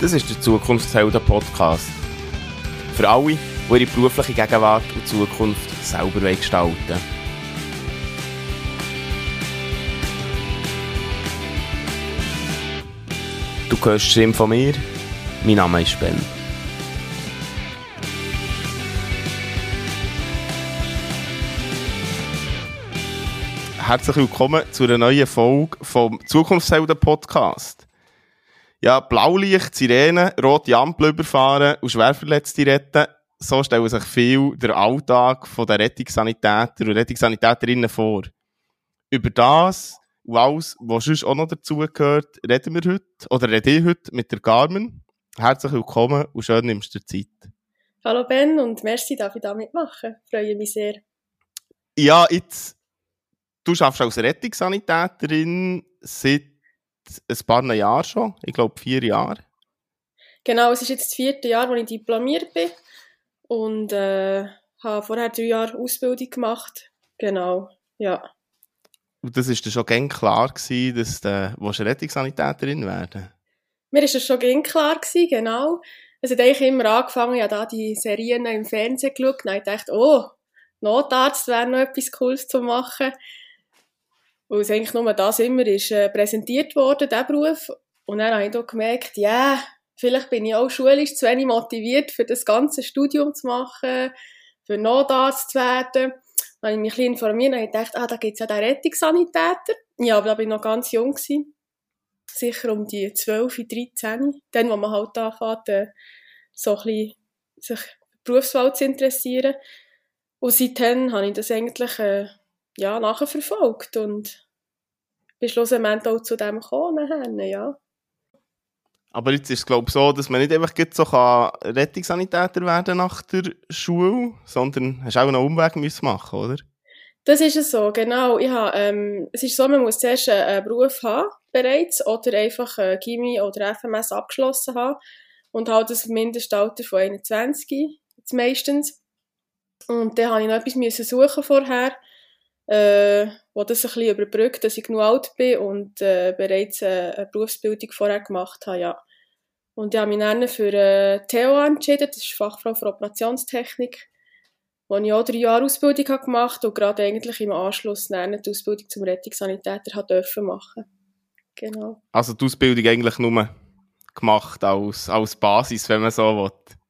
Das ist der Zukunftshelden Podcast. Für alle, die ihre berufliche Gegenwart und Zukunft selber gestalten. Du hörst die von mir. Mein Name ist Ben. Herzlich willkommen zu einer neuen Folge vom Zukunftshelden Podcast. Ja, Blaulicht, Sirene, rote Ampel überfahren und Schwerverletzte retten. So stellen sich viel der Alltag der Rettungssanitäter und Rettungssanitäterinnen vor. Über das und alles, was sonst auch noch dazugehört, reden wir heute, oder rede ich heute mit der Carmen. Herzlich willkommen und schön nimmst du dir Zeit. Hallo Ben und merci, darf ich da mitmachen. Freue mich sehr. Ja, jetzt, du arbeitest als Rettungssanitäterin seit ein paar Jahren schon. Ich glaube, vier Jahre. Genau, es ist jetzt das vierte Jahr, wo ich diplomiert bin. Und äh, habe vorher drei Jahre Ausbildung gemacht. Genau, ja. Und das war dir schon gern klar, gewesen, dass du Rettungssanitäterin werden Mir war das schon gern klar, gewesen, genau. Es hat eigentlich immer angefangen, ich habe da die Serien im Fernsehen geschaut und ich dachte, oh, Notarzt wäre noch etwas Cooles zu machen. Weil es eigentlich nur das immer ist äh, präsentiert worden, dieser Beruf. Und dann habe ich da gemerkt, ja, yeah, vielleicht bin ich auch schulisch zu wenig motiviert, für das ganze Studium zu machen, für Notarzt zu werden. Dann habe ich mich ein bisschen informiert und gedacht, ah, da gibt es ja den Rettungssanitäter. Ja, aber da war ich noch ganz jung. Gewesen. Sicher um die 12, 13. Dann, wo man halt anfängt, äh, so ein bisschen sich Berufswahl zu interessieren. Und seitdem habe ich das eigentlich äh, ja, nachher verfolgt und bin schlussendlich auch zu dem gekommen, ja. Aber jetzt ist es, glaube ich, so, dass man nicht einfach so Rettungssanitäter werden nach der Schule, sondern hast auch einen Umweg müssen machen, oder? Das ist es so, genau. Ich habe, ähm, es ist so, man muss zuerst einen Beruf haben, bereits, oder einfach äh, Chemie oder FMS abgeschlossen haben und halt das Mindestalter von 21, meistens. Und dann habe ich noch etwas müssen suchen vorher, äh, wo das ein bisschen überbrückt, dass ich genug alt bin und äh, bereits äh, eine Berufsbildung vorher gemacht habe, ja. Und ich habe mich dann für äh, TEO entschieden, das ist Fachfrau für Operationstechnik, wo ich auch drei Jahre Ausbildung habe gemacht und gerade eigentlich im Anschluss dann die Ausbildung zum Rettungssanitäter habe dürfen machen. Genau. Also die Ausbildung eigentlich nur gemacht als, als Basis, wenn man so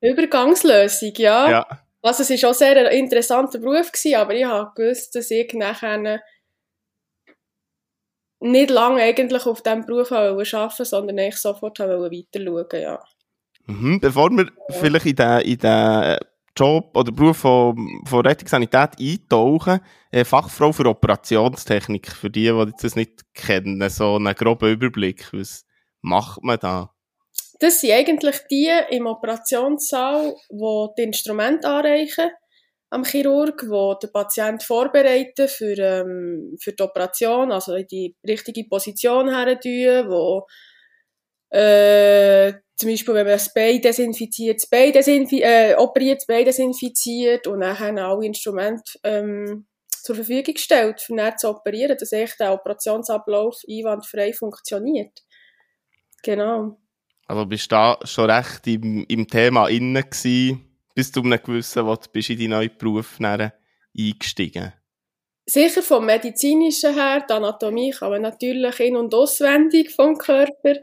will. Übergangslösung, ja. ja. Also es war auch sehr ein interessanter Beruf, gewesen, aber ich gewusst, dass ich nachher nicht lange eigentlich auf diesem Beruf arbeiten wollte, sondern ich sofort weiter schauen ja. Mhm. Bevor wir ja. vielleicht in den, in den Job oder Beruf von, von Rettungssanität eintauchen, Fachfrau für Operationstechnik, für die, die das nicht kennen, so einen groben Überblick, was macht man da? Das sind eigentlich die im Operationssaal, die die Instrumente anreichen am Chirurg, die den Patienten vorbereiten für, ähm, für die Operation, also in die richtige Position herentun, wo äh, zum Beispiel, wenn man das Bein desinfiziert, das Bein desinfi äh, operiert, das Bein desinfiziert und haben alle Instrumente ähm, zur Verfügung gestellt, um dann zu operieren, dass echt der Operationsablauf einwandfrei funktioniert. Genau. Also bist du da schon recht im, im Thema innen gewesen, bis du einem gewissen, wo bist in deinen neuen Beruf eingestiegen? Sicher vom Medizinischen her, die Anatomie kann man natürlich in- und auswendig vom Körper.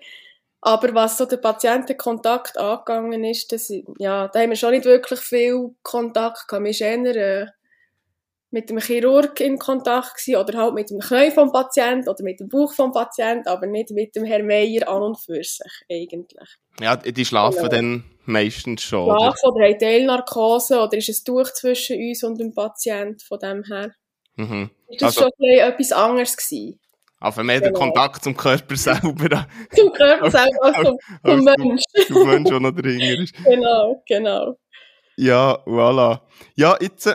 Aber was so der Patientenkontakt angegangen ist, das, ja, da haben wir schon nicht wirklich viel Kontakt gehabt. Wir waren eher, äh, mit dem Chirurg in Kontakt gewesen, oder halt mit dem Knie vom Patient oder mit dem Bauch vom Patient, aber nicht mit dem Herr Meier an und für sich eigentlich. Ja, die schlafen genau. dann meistens schon. Schlafen oder, oder haben Teilnarkose oder ist ein Tuch zwischen uns und dem Patient von dem her. Mhm. Ist das also, schon etwas anderes gewesen? Aber mehr genau. der Kontakt zum Körper selber. zum Körper selber, als zum, zum Mensch. Zum Mensch, der noch drin ist. Genau, genau. Ja, voilà. Ja, jetzt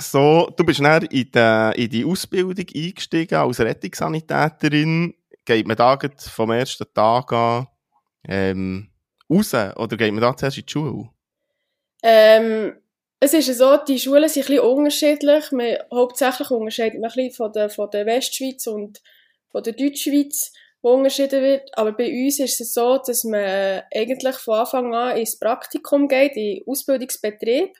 so, du bist dann in die, in die Ausbildung eingestiegen als Rettungssanitäterin. Geht man da vom ersten Tag an ähm, raus oder geht man da zuerst in die Schule? Ähm, es ist so, die Schulen sind ein bisschen unterschiedlich. Man, hauptsächlich unterscheidet man ein bisschen von der, von der Westschweiz und von der Deutschschweiz. wo unterschieden wird. Aber bei uns ist es so, dass man eigentlich von Anfang an ins Praktikum geht, in Ausbildungsbetrieb,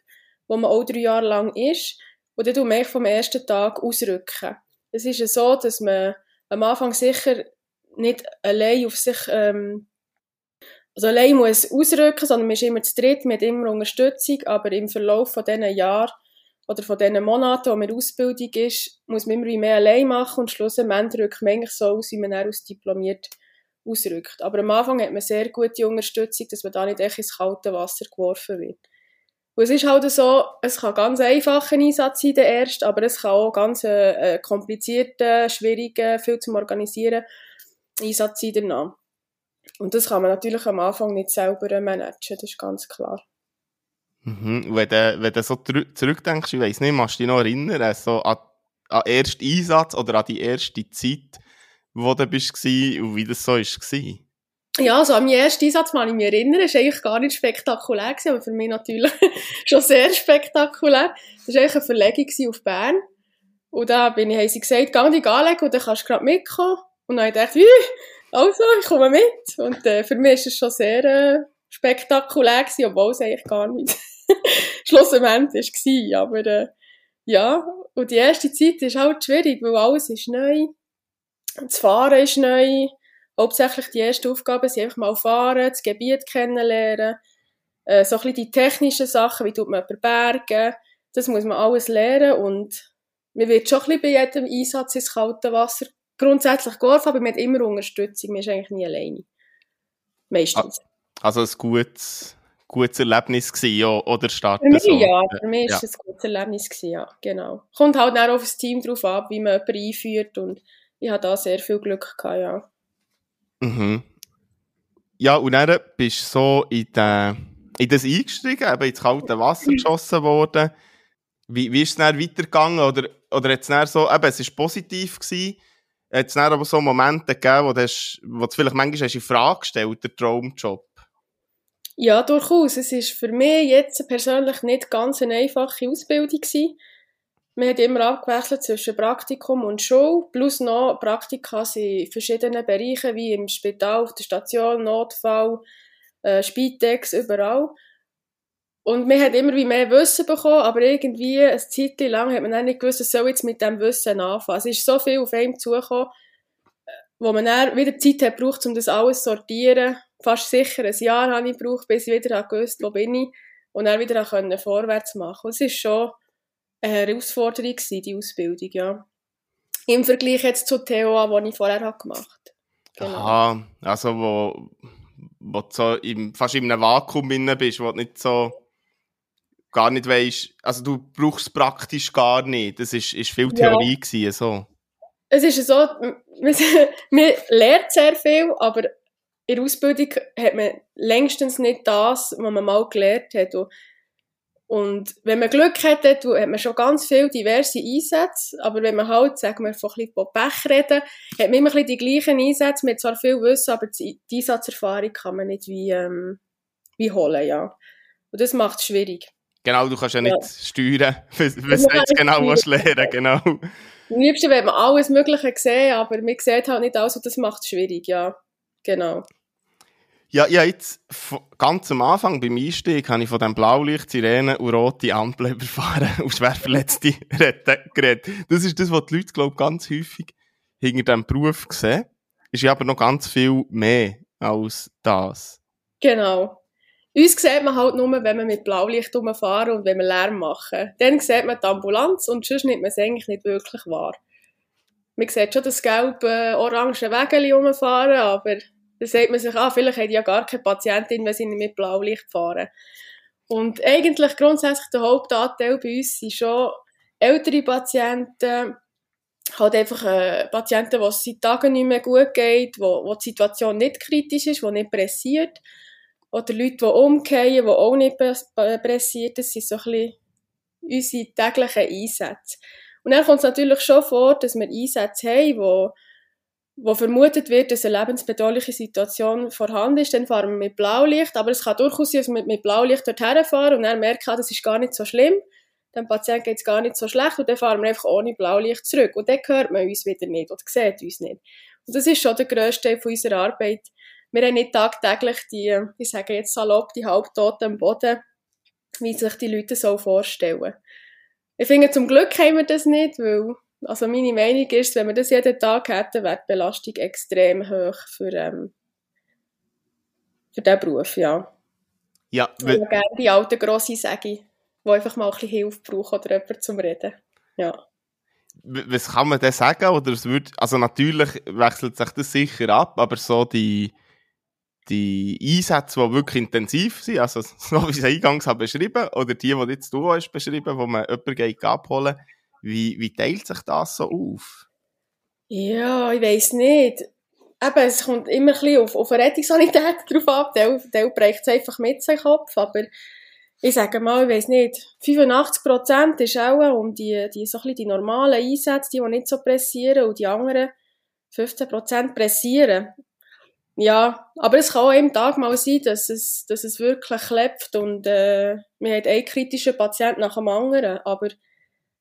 wo man auch drei Jahre lang ist. Und dann tut man vom ersten Tag ausrücken. Es ist so, dass man am Anfang sicher nicht allein auf sich, ähm, also allein muss ausrücken, sondern man ist immer zu dritt, hat immer Unterstützung, aber im Verlauf von diesen Jahren oder von diesen Monaten, wo man Ausbildung ist, muss man immer mehr allein machen und schlussendlich rückt man eigentlich so aus, wie man dann aus diplomiert ausrückt. Aber am Anfang hat man sehr gute Unterstützung, dass man da nicht echt ins kalte Wasser geworfen wird. Und es ist halt so, es kann ganz einfach ein Einsatz sein, der erste, aber es kann auch ganz äh, komplizierter, schwieriger, viel zum Organisieren Einsatz sein danach. Und das kann man natürlich am Anfang nicht selber managen, das ist ganz klar. Mhm. Wenn, du, wenn du so zurückdenkst, ich weiss nicht, machst du dich noch erinnern, so an, an den ersten Einsatz oder an die erste Zeit, wo du bist und wie das so war? Ja, also meinen ersten Einsatz kann ich mich erinnern. War eigentlich gar nicht spektakulär, aber für mich natürlich schon sehr spektakulär. Das war eigentlich eine Verlegung auf Bern. Und da bin ich, sie gesagt, geh dich anlegen und dann kannst du gerade mitkommen. Und dann habe ich gedacht, wie? Also, ich komme mit. Und äh, für mich war es schon sehr äh, spektakulär, gewesen, obwohl es eigentlich gar nicht schlussendlich war. Aber äh, ja, und die erste Zeit ist halt schwierig, weil alles ist neu. Das Fahren ist neu. Hauptsächlich die erste Aufgabe ist einfach mal fahren, das Gebiet kennenlernen, äh, so ein bisschen die technischen Sachen, wie tut man bergen, das muss man alles lernen und man wird schon ein bisschen bei jedem Einsatz ins kalte Wasser grundsätzlich geworfen, aber man hat immer Unterstützung, man ist eigentlich nie alleine. Meistens. Also ein gutes, gutes Erlebnis gewesen, ja, oder starten Für mich so. ja, für mich ja. ist es ein gutes Erlebnis gewesen, ja, genau. Kommt halt auch auf das Team drauf ab, wie man jemanden einführt und ich hatte da sehr viel Glück gehabt, ja. Mhm. Ja, und dann bist du so in, den, in das eingestiegen, eben ins kalte Wasser geschossen worden. Wie, wie ist es dann weitergegangen? Oder, oder hat es so, eben, es war positiv gewesen, hat es dann aber so Momente gegeben, wo du, hast, wo du vielleicht manchmal hast in Frage gestellt, der Traumjob? Ja, durchaus. Es war für mich jetzt persönlich nicht ganz eine einfache Ausbildung gewesen. Man hat immer abgewechselt zwischen Praktikum und Schule, plus noch Praktika in verschiedenen Bereichen, wie im Spital, auf der Station, Notfall, äh, Spitex, überall. Und man hat immer wie mehr Wissen bekommen, aber irgendwie eine Zeit lang hat man dann nicht gewusst, was soll jetzt mit dem Wissen anfangen. Es ist so viel auf einem zugekommen, wo man dann wieder Zeit hat gebraucht, um das alles zu sortieren. Fast sicher ein Jahr habe ich gebraucht, bis ich wieder gewusst wo bin ich und dann wieder vorwärts machen. Und es ist schon Herausforderung gewesen, die Ausbildung, ja. Im Vergleich jetzt zu TOA, die ich vorher habe gemacht genau. Aha, also wo, wo du so im, fast in einem Vakuum drin bist, wo du nicht so gar nicht weißt, also du brauchst praktisch gar nicht. Das ist, ist viel Theorie ja. gewesen, so. Es ist so, man, man lernt sehr viel, aber in der Ausbildung hat man längstens nicht das, was man mal gelernt hat. Und und wenn man Glück hat, hat man schon ganz viele diverse Einsätze. Aber wenn man halt, sagen wir, von ein bisschen Pech reden, hat man immer ein bisschen die gleichen Einsätze. Man hat zwar viel Wissen, aber die Einsatzerfahrung kann man nicht wie, ähm, wie holen, ja. Und das macht es schwierig. Genau, du kannst ja nicht ja. steuern, was, was du jetzt genau was lernen, genau. Am liebsten will man alles Mögliche sehen, aber man sieht halt nicht alles und das macht es schwierig, ja. Genau. Ja, ja, jetzt ganz am Anfang beim Einstieg habe ich von dem Blaulicht, Sirene und rote Ampel überfahren und schwerverletzte geredet. Das ist das, was die Leute, glaube ich, ganz häufig hinter diesem Beruf sehen. Ist ja aber noch ganz viel mehr als das. Genau. Uns sieht man halt nur, wenn wir mit Blaulicht rumfahren und wenn wir Lärm machen. Dann sieht man die Ambulanz und sonst nimmt man es eigentlich nicht wirklich wahr. Man sieht schon das gelbe, orange Wägeli rumfahren, aber dann sagt man sich, ah, vielleicht hat ja gar keine Patientin, wenn sie nicht mit Blaulicht fahren. Und eigentlich grundsätzlich der Hauptanteil bei uns sind schon ältere Patienten, halt einfach äh, Patienten, wo es seit Tagen nicht mehr gut geht, wo, wo die Situation nicht kritisch ist, wo nicht pressiert. Oder Leute, die umkehren, die auch nicht pressiert. Das sind so ein bisschen unsere täglichen Einsätze. Und dann kommt es natürlich schon vor, dass wir Einsätze haben, die wo vermutet wird, dass eine lebensbedrohliche Situation vorhanden ist, dann fahren wir mit Blaulicht. Aber es kann durchaus sein, dass wir mit Blaulicht dorthin fahren und dann merken, das ist gar nicht so schlimm. Dem Patienten geht es gar nicht so schlecht und dann fahren wir einfach ohne Blaulicht zurück. Und dann hört man uns wieder nicht oder sieht uns nicht. Und das ist schon der grösste Teil unserer Arbeit. Wir haben nicht tagtäglich die, ich sage jetzt salopp, die Halbtoten am Boden, wie sich die Leute so vorstellen. Ich finde, zum Glück haben wir das nicht, weil, also meine Meinung ist, wenn wir das jeden Tag hätten, wäre die Belastung extrem hoch für, ähm, für diesen Beruf, ja. Ja, Ich würde gerne die alten Grosse sagen, die einfach mal ein bisschen Hilfe brauchen oder jemanden zum Reden. Ja. was kann man denn sagen? Oder es wird, also natürlich wechselt sich das sicher ab, aber so die, die Einsätze, die wirklich intensiv sind, also so wie ich es eingangs habe beschrieben, oder die, die jetzt du hast beschrieben, wo man jemanden geht abholen, wie, wie teilt sich das so auf? Ja, ich weiss nicht. Eben, es kommt immer ein bisschen auf, auf eine Rettungssanität drauf ab. Der, der bricht es einfach mit seinem Kopf. Aber ich sage mal, ich weiss nicht, 85% ist auch um die, die, so die normalen Einsätze, die, die nicht so pressieren, und die anderen 15% pressieren. Ja, aber es kann auch im Tag mal sein, dass es, dass es wirklich klebt und äh, wir haben einen kritischen Patienten nach dem anderen. Aber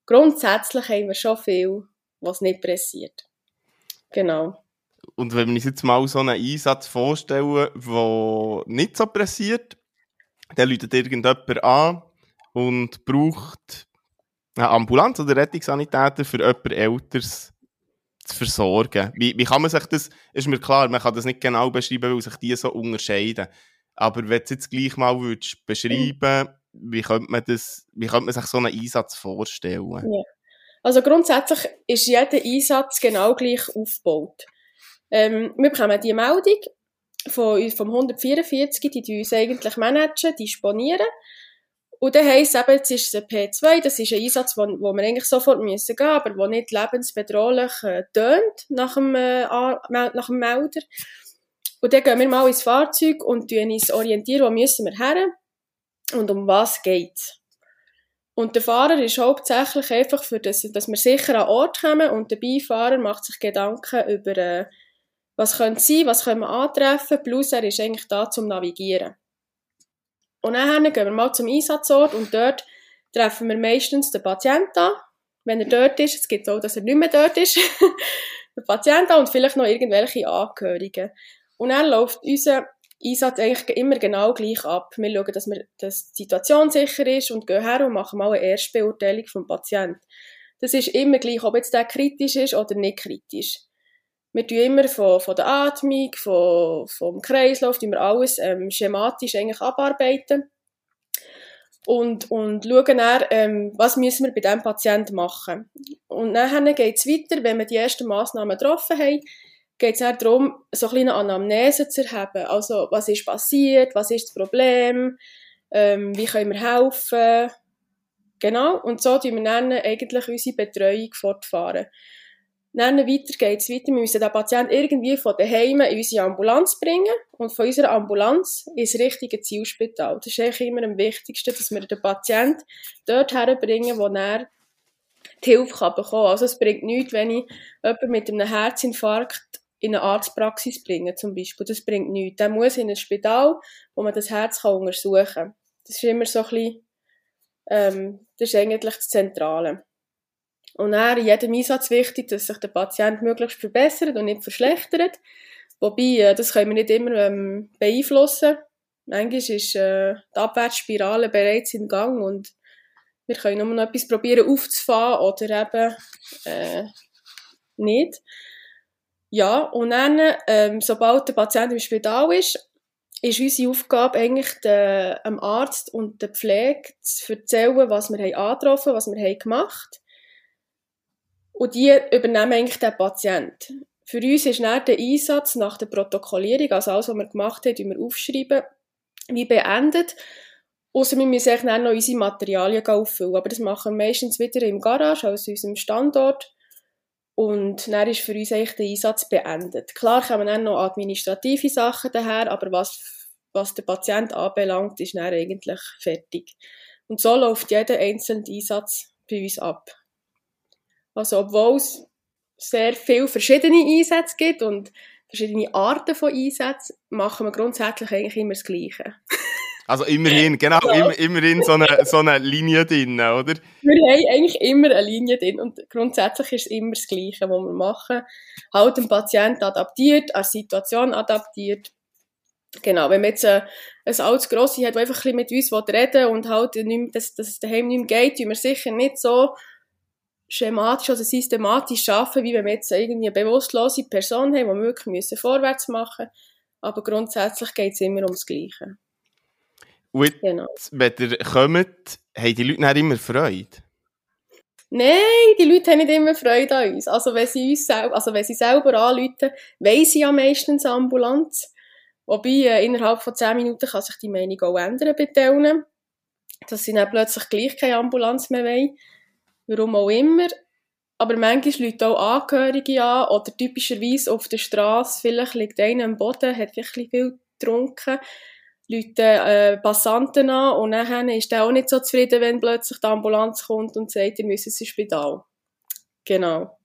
grundsätzlich haben wir schon viel, was nicht pressiert. Genau. Und wenn wir uns jetzt mal so einen Einsatz vorstellen, der nicht so pressiert, dann läutet irgendjemand an und braucht eine Ambulanz oder Rettungssanitäter für jemand Älteres zu versorgen. Wie, wie kann man sich das, ist mir klar, man kann das nicht genau beschreiben, weil sich die so unterscheiden. Aber wenn du jetzt gleich mal würdest beschreiben wie könnte man das, wie könnte man sich so einen Einsatz vorstellen? Ja. Also grundsätzlich ist jeder Einsatz genau gleich aufgebaut. Ähm, wir bekommen die Meldung von, vom 144, die, uns eigentlich managen, disponieren. Und dann heisst es eben, jetzt ist es ein P2, das ist ein Einsatz, wo, wo wir eigentlich sofort müssen gehen, aber der nicht lebensbedrohlich äh, tönt nach dem, äh, nach dem Melder. Und dann gehen wir mal ins Fahrzeug und uns orientieren, wo müssen wir her und um was geht's. Und der Fahrer ist hauptsächlich einfach für das, dass wir sicher an Ort kommen und der Beifahrer macht sich Gedanken über, äh, was könnte sein, was können wir antreffen, plus er ist eigentlich da zum Navigieren. Und dann gehen wir mal zum Einsatzort und dort treffen wir meistens den Patienten. Wenn er dort ist, es gibt auch, dass er nicht mehr dort ist, den Patienten und vielleicht noch irgendwelche Angehörigen. Und dann läuft unser Einsatz eigentlich immer genau gleich ab. Wir schauen, dass, wir, dass die Situation sicher ist und gehen her und machen mal eine Erstbeurteilung vom Patienten. Das ist immer gleich, ob jetzt der kritisch ist oder nicht kritisch. Wir tun immer von, von der Atmung, von, vom Kreislauf, tun wir alles ähm, schematisch eigentlich abarbeiten. Und, und schauen dann, ähm, was müssen wir bei diesem Patienten machen. Und dann geht es weiter, wenn wir die ersten Massnahmen getroffen haben, geht es darum, so eine kleine Anamnese zu erheben. Also, was ist passiert, was ist das Problem, ähm, wie können wir helfen. Genau, und so tun wir dann eigentlich unsere Betreuung fortfahren. Dann weiter geht es weiter. Wir müssen den Patienten irgendwie von daheim in unsere Ambulanz bringen und von unserer Ambulanz ins richtige Zielspital. Das ist eigentlich immer am wichtigsten, dass wir den Patienten dort herbringen, wo er die Hilfe bekommen kann. Also es bringt nichts, wenn ich jemanden mit einem Herzinfarkt in eine Arztpraxis bringe, zum Beispiel. Das bringt nichts. Der muss in ein Spital, wo man das Herz kann untersuchen kann. Das ist immer so ein bisschen, ähm, das ist eigentlich das Zentrale. Und dann in jedem Einsatz wichtig, dass sich der Patient möglichst verbessert und nicht verschlechtert. Wobei, äh, das können wir nicht immer ähm, beeinflussen. Manchmal ist äh, die Abwärtsspirale bereits in Gang und wir können nur noch etwas probieren aufzufahren oder eben äh, nicht. Ja, und dann, ähm, sobald der Patient im Spital ist, ist unsere Aufgabe eigentlich der, dem Arzt und der Pflege zu erzählen, was wir haben angetroffen, was wir haben gemacht und die übernehmen eigentlich den Patient. Für uns ist dann der Einsatz nach der Protokollierung, also alles, was wir gemacht haben, wir aufschreiben, wie beendet. Außer wir müssen dann noch unsere Materialien auffüllen. Aber das machen wir meistens wieder im Garage, also unserem Standort. Und dann ist für uns eigentlich der Einsatz beendet. Klar kommen dann noch administrative Sachen daher, aber was, was der Patient anbelangt, ist dann eigentlich fertig. Und so läuft jeder einzelne Einsatz bei uns ab. Also, obwohl es sehr viele verschiedene Einsätze gibt und verschiedene Arten von Einsätzen, machen wir grundsätzlich eigentlich immer das Gleiche. Also immerhin, genau, ja. immer, immerhin so eine, so eine Linie drin, oder? Wir haben eigentlich immer eine Linie drin und grundsätzlich ist es immer das Gleiche, was wir machen. Halt den Patienten adaptiert, an Situation adaptiert. Genau, wenn man jetzt äh, ein altes Grossi hat, der einfach ein bisschen mit uns reden und halt nicht mehr, dass, dass es daheim nicht mehr geht, tun wir sicher nicht so schematisch oder systematisch arbeiten, wie wenn wir jetzt irgendwie eine bewusstlose Person haben, die wir wirklich müssen vorwärts machen müssen. Aber grundsätzlich geht es immer ums Gleiche. Und genau. wenn ihr kommt, haben die Leute nicht immer Freude? Nein, die Leute haben nicht immer Freude an uns. Also wenn sie, uns selber, also wenn sie selber anrufen, weiss sie ja meistens Ambulanz. Wobei, äh, innerhalb von 10 Minuten kann sich die Meinung auch ändern bei denen. Dass sie dann plötzlich gleich keine Ambulanz mehr wollen. Warum auch immer. Aber manchmal Leute auch Angehörige an oder typischerweise auf der Straße, vielleicht liegt einer am Boden, hat wirklich viel getrunken, Leute äh, Passanten an und dann ist der auch nicht so zufrieden, wenn plötzlich die Ambulanz kommt und sagt, ihr müsst ins Spital. Genau.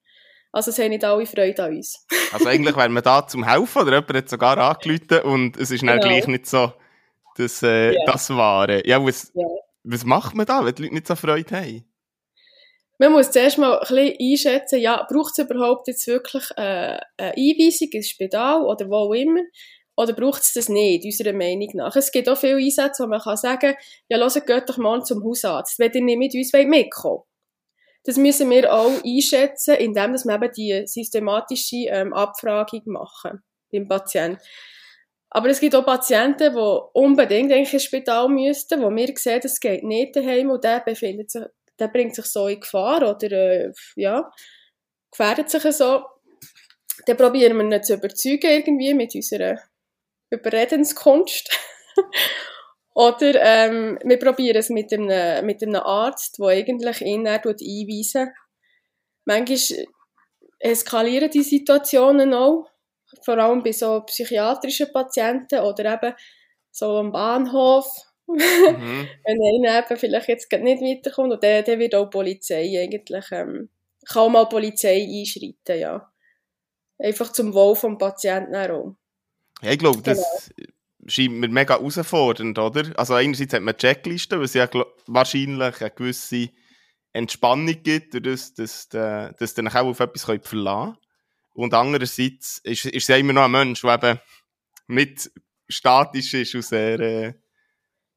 Also es haben nicht alle Freude an uns. also eigentlich wären wir da zum Helfen oder jemand hat sogar angerufen und es ist dann genau. gleich nicht so das, äh, yeah. das Wahre. Ja, was, yeah. was macht man da, wenn die Leute nicht so Freude haben? man muss zuerst mal ein bisschen einschätzen, ja, braucht es überhaupt jetzt wirklich äh, eine Einweisung ins Spital oder wo auch immer? Oder braucht es das nicht, unserer Meinung nach? Es gibt auch viele Einsätze, wo man kann sagen ja, hört, geht doch mal zum Hausarzt, wenn ihr nicht mit uns mitkommen Das müssen wir auch einschätzen, indem wir eben die systematische ähm, Abfragung machen beim Patienten. Aber es gibt auch Patienten, die unbedingt eigentlich ins Spital müssten, wo wir sehen, das geht nicht daheim und der befindet sich der bringt sich so in Gefahr oder äh, ja, gefährdet sich so. Dann probieren wir ihn zu überzeugen irgendwie mit unserer Überredenskunst. oder ähm, wir probieren es mit einem, mit einem Arzt, der eigentlich ihn einweisen Manchmal eskalieren die Situationen auch, vor allem bei so psychiatrischen Patienten oder eben so am Bahnhof Mhm. Wenn einer eben vielleicht jetzt nicht weiterkommt, und dann, dann wird auch Polizei eigentlich, ähm, kann auch mal Polizei einschreiten, ja. Einfach zum Wohl des Patienten auch. Ja, ich glaube, das genau. scheint mir mega herausfordernd, oder? Also einerseits hat man Checklisten, was ja wahrscheinlich eine gewisse Entspannung gibt, dadurch, dass, dass, dass dann auch auf etwas verlassen können. Und andererseits ist, ist ja immer noch ein Mensch, der eben nicht statisch ist und sehr... Äh,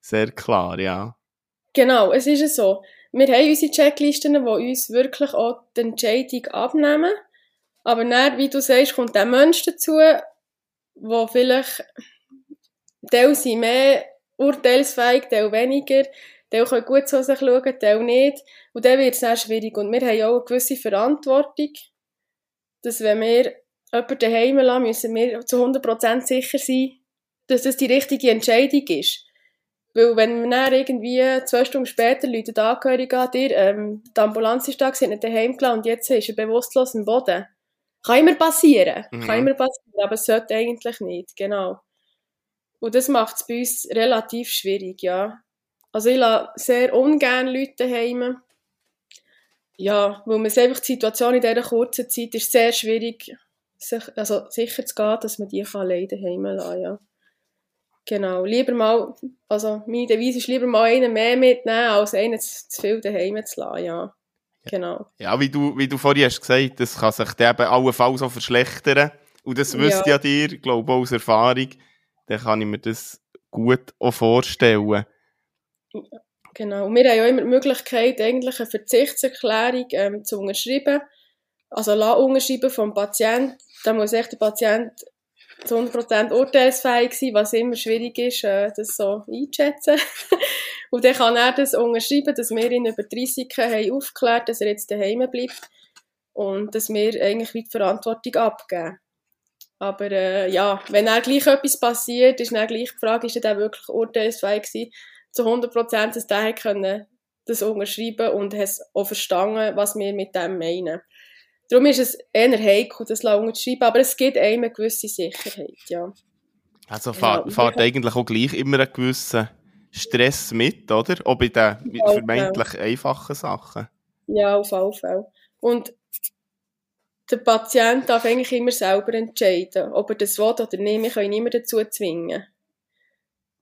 sehr klar, ja. Genau, es ist so. Wir haben unsere Checklisten, die uns wirklich auch die Entscheidung abnehmen. Aber dann, wie du sagst, kommt der Mensch dazu, der vielleicht Teil sind mehr urteilsfähig, Teil weniger, Teil können gut zu sich schauen, Teil nicht. Und dann wird es sehr schwierig. Und wir haben auch eine gewisse Verantwortung, dass wenn wir jemanden daheim lassen, müssen wir zu 100% sicher sein, dass das die richtige Entscheidung ist. Weil wenn man dann irgendwie zwei Stunden später Leute Angehörige an dir, ähm, die Ambulanz ist da, sie hat ihn daheim gelassen und jetzt ist er bewusstlos im Boden. Kann immer passieren. Mhm. Kann immer passieren, aber es sollte eigentlich nicht, genau. Und das macht es bei uns relativ schwierig, ja. Also ich lasse sehr ungern Leute daheim. Ja, weil man einfach die Situation in dieser kurzen Zeit ist sehr schwierig, sich, also sicher zu gehen, dass man die kann alleine daheim lassen kann, ja. Genau, lieber mal, also meine Devise ist lieber mal einen mehr mitnehmen, als einen zu, zu viel daheim zu lassen, ja. Genau. Ja, wie du, wie du vorhin hast gesagt, das kann sich eben allenfalls auch verschlechtern. Und das wisst ja, ja dir, glaube ich, aus Erfahrung. Dann kann ich mir das gut auch vorstellen. Genau. Und wir haben ja immer die Möglichkeit, eigentlich eine Verzichtserklärung ähm, zu unterschreiben. Also la unterschreiben vom Patienten. Da muss echt der Patient zu 100% urteilsfähig sein, was immer schwierig ist, äh, das so einzuschätzen. und dann kann er das unterschreiben, dass wir ihn über die Risiken haben aufgeklärt, dass er jetzt daheim bleibt und dass wir eigentlich die Verantwortung abgeben. Aber äh, ja, wenn er gleich etwas passiert, ist dann gleich die Frage, ist er wirklich urteilsfähig gewesen, zu 100%, dass können das unterschreiben und hat auch verstanden, was wir mit dem meinen. Darum ist es eher heikel, das lange zu schreiben, aber es gibt einem eine gewisse Sicherheit, ja. Also fahrt, ja, fahrt eigentlich auch gleich immer einen gewissen Stress mit, oder? Auch bei den vermeintlich ja. einfachen Sachen. Ja, auf jeden Fall. Und der Patient darf eigentlich immer selber entscheiden, ob er das will oder nicht. Wir können niemanden dazu zwingen.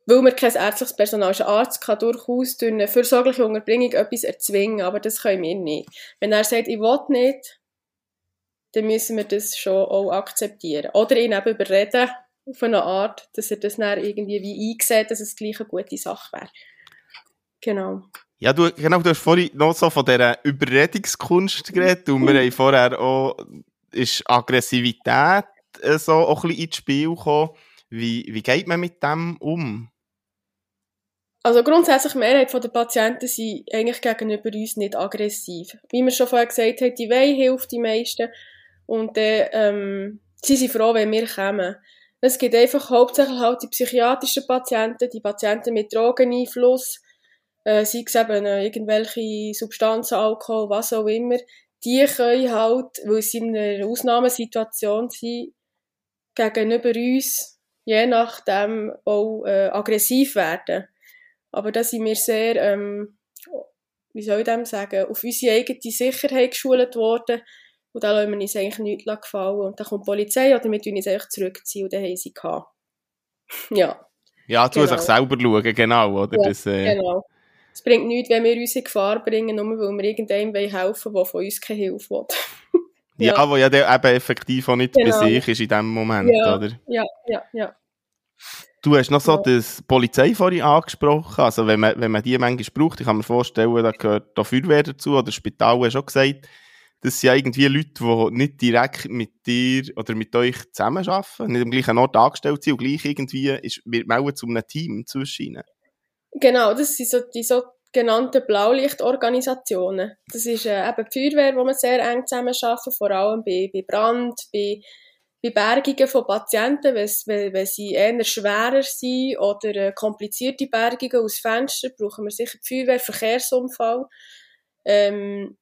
weil wir kein ärztliches Personal ist. Ein Arzt kann durchaus durch eine fürsorgliche Unterbringung etwas erzwingen, aber das können wir nicht. Wenn er sagt, ich will nicht, dann müssen wir das schon auch akzeptieren. Oder ihn eben überreden, auf eine Art, dass er das dann irgendwie wie eingesehen, dass es gleich eine gute Sache wäre. Genau. Ja, du, genau, du hast vorhin noch so von dieser Überredungskunst geredet und wir haben vorher auch, ist Aggressivität äh, so auch ein bisschen ins Spiel gekommen. Wie, wie geht man mit dem um? Also grundsätzlich, die Mehrheit der Patienten sind eigentlich gegenüber uns nicht aggressiv. Wie wir schon vorher gesagt haben, die Weih hilft die meisten und dann, ähm, sie sind froh, wenn wir kommen. Es gibt einfach hauptsächlich halt die psychiatrischen Patienten, die Patienten mit Drogeneinfluss, äh, sei es eben äh, irgendwelche Substanzen, Alkohol, was auch immer, die können halt, weil sie in einer Ausnahmesituation sind, gegenüber uns je nachdem auch äh, aggressiv werden. Aber da sind wir sehr, ähm, wie soll ich dem sagen, auf unsere eigene Sicherheit geschult worden. Und da lassen wir uns eigentlich nichts gefallen. Und dann kommt die Polizei oder wir tun uns einfach zurückziehen und dann haben sie gehabt. ja. Ja, du genau. musst selber schauen, genau, oder? Ja, das, äh... genau. Es bringt nichts, wenn wir uns in Gefahr bringen, nur weil wir irgendjemandem helfen wollen, der von uns keine Hilfe will. ja, ja, wo ja der eben effektiv auch nicht genau. bei sich ist in dem Moment, ja, oder? Ja, ja, ja. Du hast noch so ja. das Polizei vorhin angesprochen. Also, wenn man, wenn man die manchmal braucht, ich kann mir vorstellen, da gehört da Feuerwehr dazu oder das Spital, hast du auch gesagt. Das sind ja irgendwie Leute, die nicht direkt mit dir oder mit euch zusammenarbeiten, nicht am gleichen Ort angestellt sind und gleich irgendwie ist, wird melden zu einem Team zwischen ihnen. Genau, das sind so die sogenannten Blaulichtorganisationen. Das ist äh, eben die Feuerwehr, wo wir sehr eng zusammenarbeiten, vor allem bei, bei Brand, bei, bei Bergungen von Patienten, wenn, wenn sie eher schwerer sind oder äh, komplizierte Bergungen aus Fenstern, brauchen wir sicher die Feuerwehr, Verkehrsunfall. Ähm,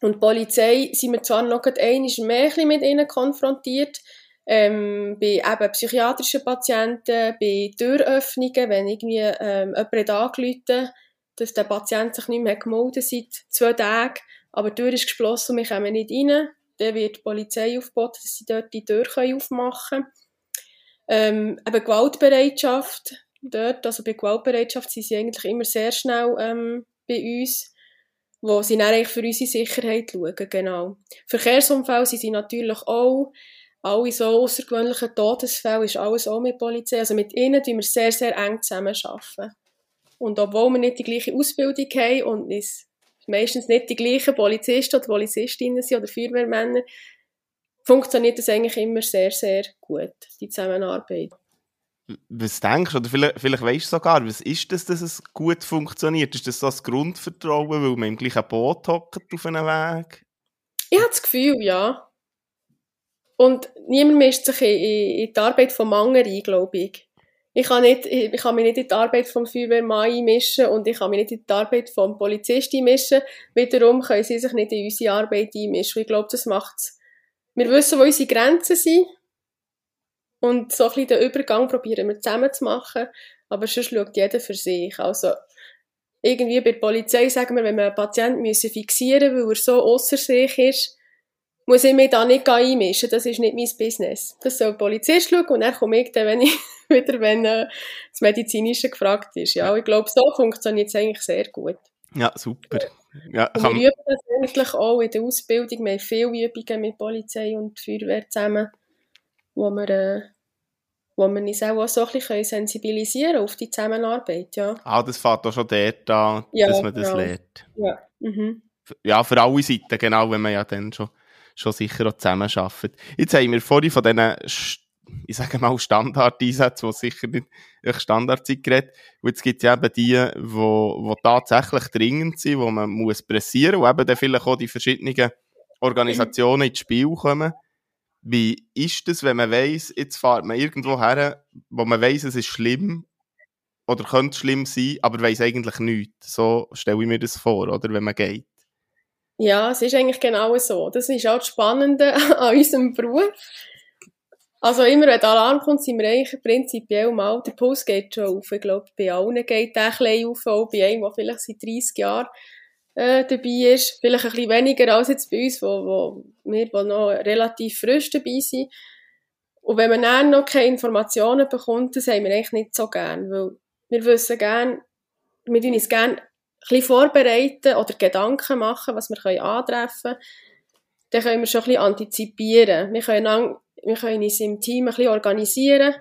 und die Polizei sind wir zwar noch einmal mehr mit ihnen konfrontiert, ähm, bei eben psychiatrischen Patienten, bei Türöffnungen, wenn irgendwie ähm, jemand angerufen dass der Patient sich nicht mehr gemeldet seit zwei Tagen, aber die Tür ist geschlossen und wir kommen nicht rein, dann wird die Polizei aufgeboten, dass sie dort die Tür aufmachen können. Ähm, eben Gewaltbereitschaft dort, also bei Gewaltbereitschaft sind sie eigentlich immer sehr schnell ähm, bei uns, wo sie dann eigentlich für unsere Sicherheit schauen, genau. Verkehrsunfälle sind sie natürlich auch, alle so außergewöhnlichen Todesfälle ist alles auch mit Polizei. Also mit ihnen tun wir sehr, sehr eng zusammenarbeiten. Und obwohl wir nicht die gleiche Ausbildung haben und es meistens nicht die gleichen Polizisten oder Polizistinnen sind oder Feuerwehrmänner, funktioniert das eigentlich immer sehr, sehr gut, die Zusammenarbeit. Was denkst du, oder vielleicht, vielleicht weißt du sogar, was ist das, dass es gut funktioniert? Ist das so das Grundvertrauen, weil man im gleichen Boot hockt auf einem Weg? Ich habe das Gefühl, ja. Und niemand mischt sich in, in die Arbeit vom anderen ein, glaube ich. Ich kann, nicht, ich kann mich nicht in die Arbeit vom Feuerwehrmann einmischen und ich kann mich nicht in die Arbeit vom Polizist einmischen. Wiederum können sie sich nicht in unsere Arbeit einmischen. Ich glaube, das macht's. Wir wissen, wo unsere Grenzen sind. Und so ein bisschen den Übergang probieren wir zusammen zu machen. Aber sonst schaut jeder für sich. Also, irgendwie bei der Polizei sagen wir, wenn wir einen Patienten fixieren müssen, weil er so außer sich ist, muss ich mich da nicht einmischen. Das ist nicht mein Business. Das soll der Polizist schauen und dann komme ich dann, wenn ich wieder, wenn äh, das Medizinische gefragt ist. Ja, ich glaube, so funktioniert es eigentlich sehr gut. Ja, super. Ja, und wir üben das eigentlich auch in der Ausbildung. Wir haben viele Übungen mit Polizei und Feuerwehr zusammen, wo wir, äh, wo wir uns auch so ein bisschen sensibilisieren auf die Zusammenarbeit. Ja. Ah, das fängt auch schon dort an, ja, dass man das genau. lernt. Ja. Mhm. ja, für alle Seiten, genau, wenn man ja dann schon schon sicher auch zusammenarbeiten. Jetzt haben wir vorhin von diesen, ich sage mal, Standardeinsätzen, die sicher nicht Standard sind, geredet. Und jetzt gibt es eben die, wo, wo tatsächlich dringend sind, wo man muss pressieren, wo eben dann vielleicht auch die verschiedenen Organisationen ins Spiel kommen. Wie ist das, wenn man weiss, jetzt fährt man irgendwo her, wo man weiss, es ist schlimm oder könnte schlimm sein, aber weiss eigentlich nichts. So stelle ich mir das vor, oder, wenn man geht. Ja, es ist eigentlich genau so. Das ist auch das Spannende an unserem Beruf. Also immer, wenn der Alarm kommt, sind wir eigentlich prinzipiell mal, der Puls geht schon auf. Ich glaube, bei allen geht der ein bisschen auf, auch bei einem, der vielleicht seit 30 Jahren äh, dabei ist. Vielleicht ein bisschen weniger als jetzt bei uns, wo, wo wir wo noch relativ frisch dabei sind. Und wenn man dann noch keine Informationen bekommt, das haben wir eigentlich nicht so gern, weil wir wissen gern, wir tun uns gerne ein bisschen vorbereiten oder Gedanken machen, was wir können antreffen können. Dann können wir schon ein bisschen antizipieren. Wir können, dann, wir können uns im Team ein bisschen organisieren,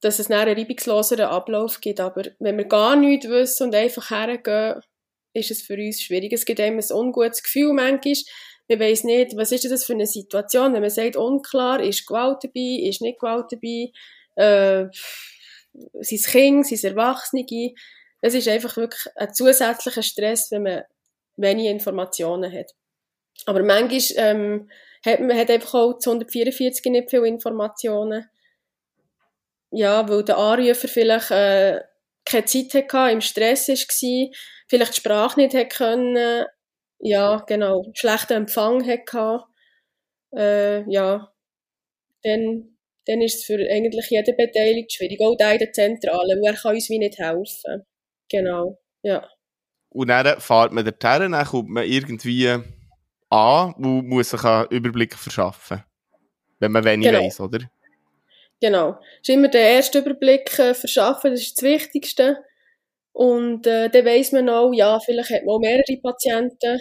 dass es einen reibungsloseren Ablauf gibt. Aber wenn wir gar nichts wissen und einfach hergehen, ist es für uns schwierig. Es gibt einem ein ungutes Gefühl manchmal. Man weiss nicht, was ist das für eine Situation, wenn man sagt, unklar, ist Gewalt dabei, ist nicht Gewalt dabei, äh, sind es Kinder, sind es Erwachsene. Es ist einfach wirklich ein zusätzlicher Stress, wenn man wenige Informationen hat. Aber manchmal ähm, hat man hat einfach auch zu 144 nicht viele Informationen. Ja, weil der Anrufer vielleicht äh, keine Zeit hatte, im Stress war, vielleicht die Sprache nicht hätte können, ja, genau, schlechten Empfang hatte, äh, ja, dann, dann ist es für eigentlich jeden Beteiligten schwierig, auch der in der Zentrale, weil er kann uns wie nicht helfen. Genau, ja. Und dann fährt man dorthin, dann kommt man irgendwie an und muss sich einen Überblick verschaffen. Wenn man wenig genau. weiss, oder? Genau. Es ist immer der erste Überblick äh, verschaffen, das ist das Wichtigste. Und äh, dann weiss man auch, ja, vielleicht hat man auch mehrere Patienten.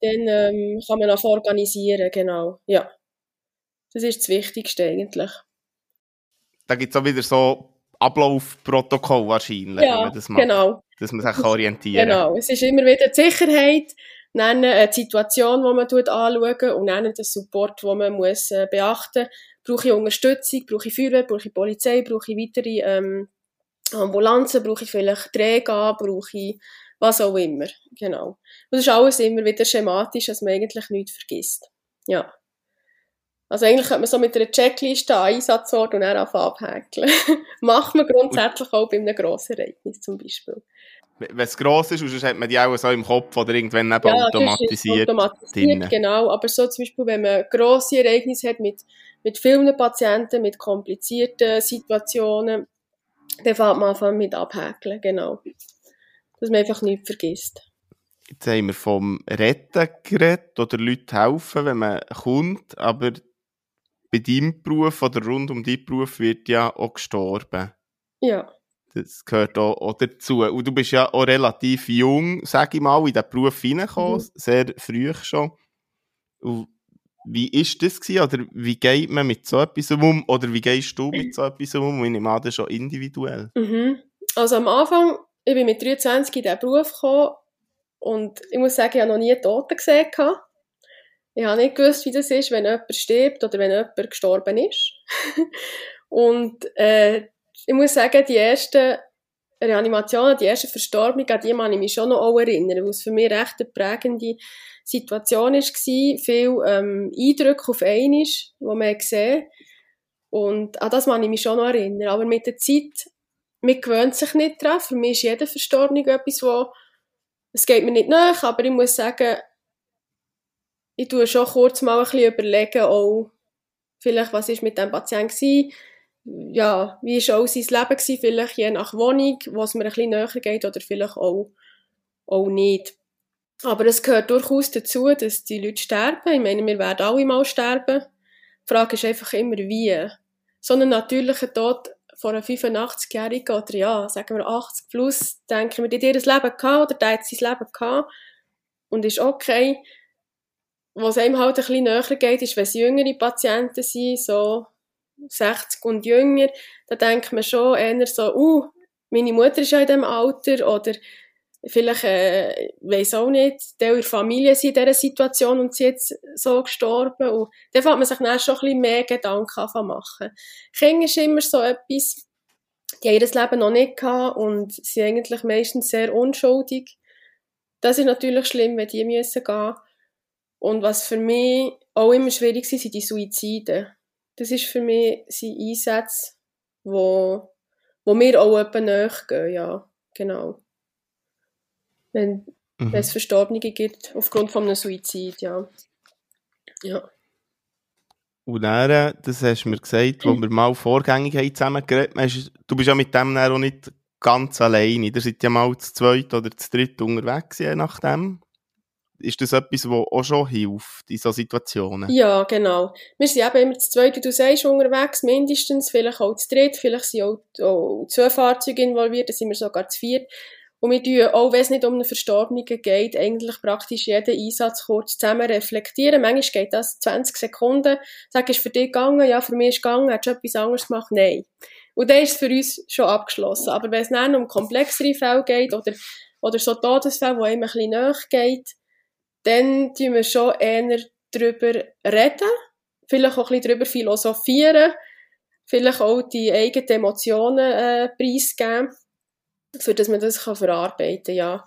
Dann ähm, kann man auch organisieren, genau. Ja. Das ist das Wichtigste eigentlich. Da gibt es auch wieder so Ablaufprotokoll wahrscheinlich, ja, das macht. genau. Dass man sich orientieren kann. Genau. Es ist immer wieder die Sicherheit, dann eine Situation, die man anschaut und dann den Support, den man muss, äh, beachten muss. Brauche ich Unterstützung, brauche ich Feuerwehr, brauche ich Polizei, brauche ich weitere ähm, Ambulanzen, brauche ich vielleicht Träger, brauche ich was auch immer. Genau. Und das ist alles immer wieder schematisch, dass man eigentlich nichts vergisst. Ja. Also eigentlich könnte man so mit einer Checkliste einen Einsatzort und dann abhäkeln. Macht man grundsätzlich auch bei einem grossen Ereignis zum Beispiel. Wenn es gross ist, sonst hat man die auch so im Kopf oder irgendwann eben ja, automatisiert. automatisiert genau. Aber so zum Beispiel, wenn man grosse Ereignisse hat mit, mit vielen Patienten, mit komplizierten Situationen, dann fängt man an mit abhäkeln, genau. Dass man einfach nichts vergisst. Jetzt haben wir vom Retten geredet oder Leute helfen, wenn man kommt, aber bei deinem Beruf oder rund um deinen Beruf wird ja auch gestorben. Ja. Das gehört auch, auch dazu. Und du bist ja auch relativ jung, sag ich mal, in diesen Beruf hineingekommen, mhm. sehr früh schon. Und wie ist das gewesen? Oder wie geht man mit so etwas um? Oder wie gehst du mit so etwas um? Ich nehme an, das schon individuell. Mhm. Also am Anfang, ich bin mit 23 in diesen Beruf gekommen und ich muss sagen, ich habe noch nie Toten gesehen. Ich habe nicht gewusst, wie das ist, wenn jemand stirbt oder wenn jemand gestorben ist. und äh, ich muss sagen, die ersten Reanimationen, die ersten Verstorbenen, an die kann ich mich schon noch erinnern, weil es für mich recht eine prägende Situation war, viel ähm, Eindrücke auf einmal, die man gesehen Und an das kann ich mich schon noch erinnern. Aber mit der Zeit, man gewöhnt sich nicht daran. Für mich ist jeder Verstorbene etwas, wo es geht mir nicht nach, aber ich muss sagen, ich tue schon kurz mal ein bisschen überlegen, auch vielleicht, was ist mit dem Patienten gewesen, ja, wie war auch sein Leben gewesen, vielleicht je nach Wohnung, wo es mir ein bisschen näher geht oder vielleicht auch, auch nicht. Aber es gehört durchaus dazu, dass die Leute sterben. Ich meine, wir werden alle mal sterben. Die Frage ist einfach immer, wie. So einen natürlichen Tod von einer 85-Jährigen oder ja, sagen wir 80 plus, denken wir, die hat ihr Leben gehabt oder der hat sein Leben gehabt und ist okay. Was einem halt ein bisschen näher geht, ist, wenn es jüngere Patienten sind, so 60 und jünger, da denkt man schon eher so, uh, meine Mutter ist ja in diesem Alter oder vielleicht, äh, weiß auch nicht, der ihre Familie ist in dieser Situation und sie jetzt so gestorben. Und dann fängt man sich dann schon ein bisschen mehr Gedanken an machen. Kinder ist immer so etwas, die haben ihr Leben noch nicht gehabt und sind eigentlich meistens sehr unschuldig. Das ist natürlich schlimm, wenn die müssen gehen. Und was für mich auch immer schwierig ist, sind die Suizide. Das ist für mich sind Einsätze, wo, wo mir auch etwas nachgehen, ja, genau wenn, mhm. es Verstorbene gibt aufgrund von einem Suizid, ja. Ja. Und dann, das hast du mir gesagt, wo wir mal vorgängig haben zusammen geredet haben, du bist ja mit dem auch nicht ganz alleine. Ihr seid ja mal zu zweit oder zu dritt unterwegs, je nachdem. Ist das etwas, was auch schon hilft in solchen Situationen? Ja, genau. Wir sind eben immer zu zweit, wie du sagst, unterwegs, mindestens, vielleicht auch zu dritt, vielleicht sind auch, auch zwei Fahrzeuge involviert, dann sind wir sogar zu viert. Und wir tun, auch wenn es nicht um einen Verstorbenen geht, eigentlich praktisch jeden Einsatz kurz zusammen reflektieren. Manchmal geht das 20 Sekunden. Sag, ist für dich gegangen? Ja, für mich ist gegangen. Hast du etwas anderes gemacht? Nein. Und dann ist es für uns schon abgeschlossen. Aber wenn es dann um komplexere Fälle geht oder, oder so Todesfälle, wo einem ein bisschen näher geht, dann tun wir schon eher darüber reden. Vielleicht auch ein bisschen darüber philosophieren. Vielleicht auch die eigenen Emotionen äh, preisgeben für dass man das kann verarbeiten kann, ja.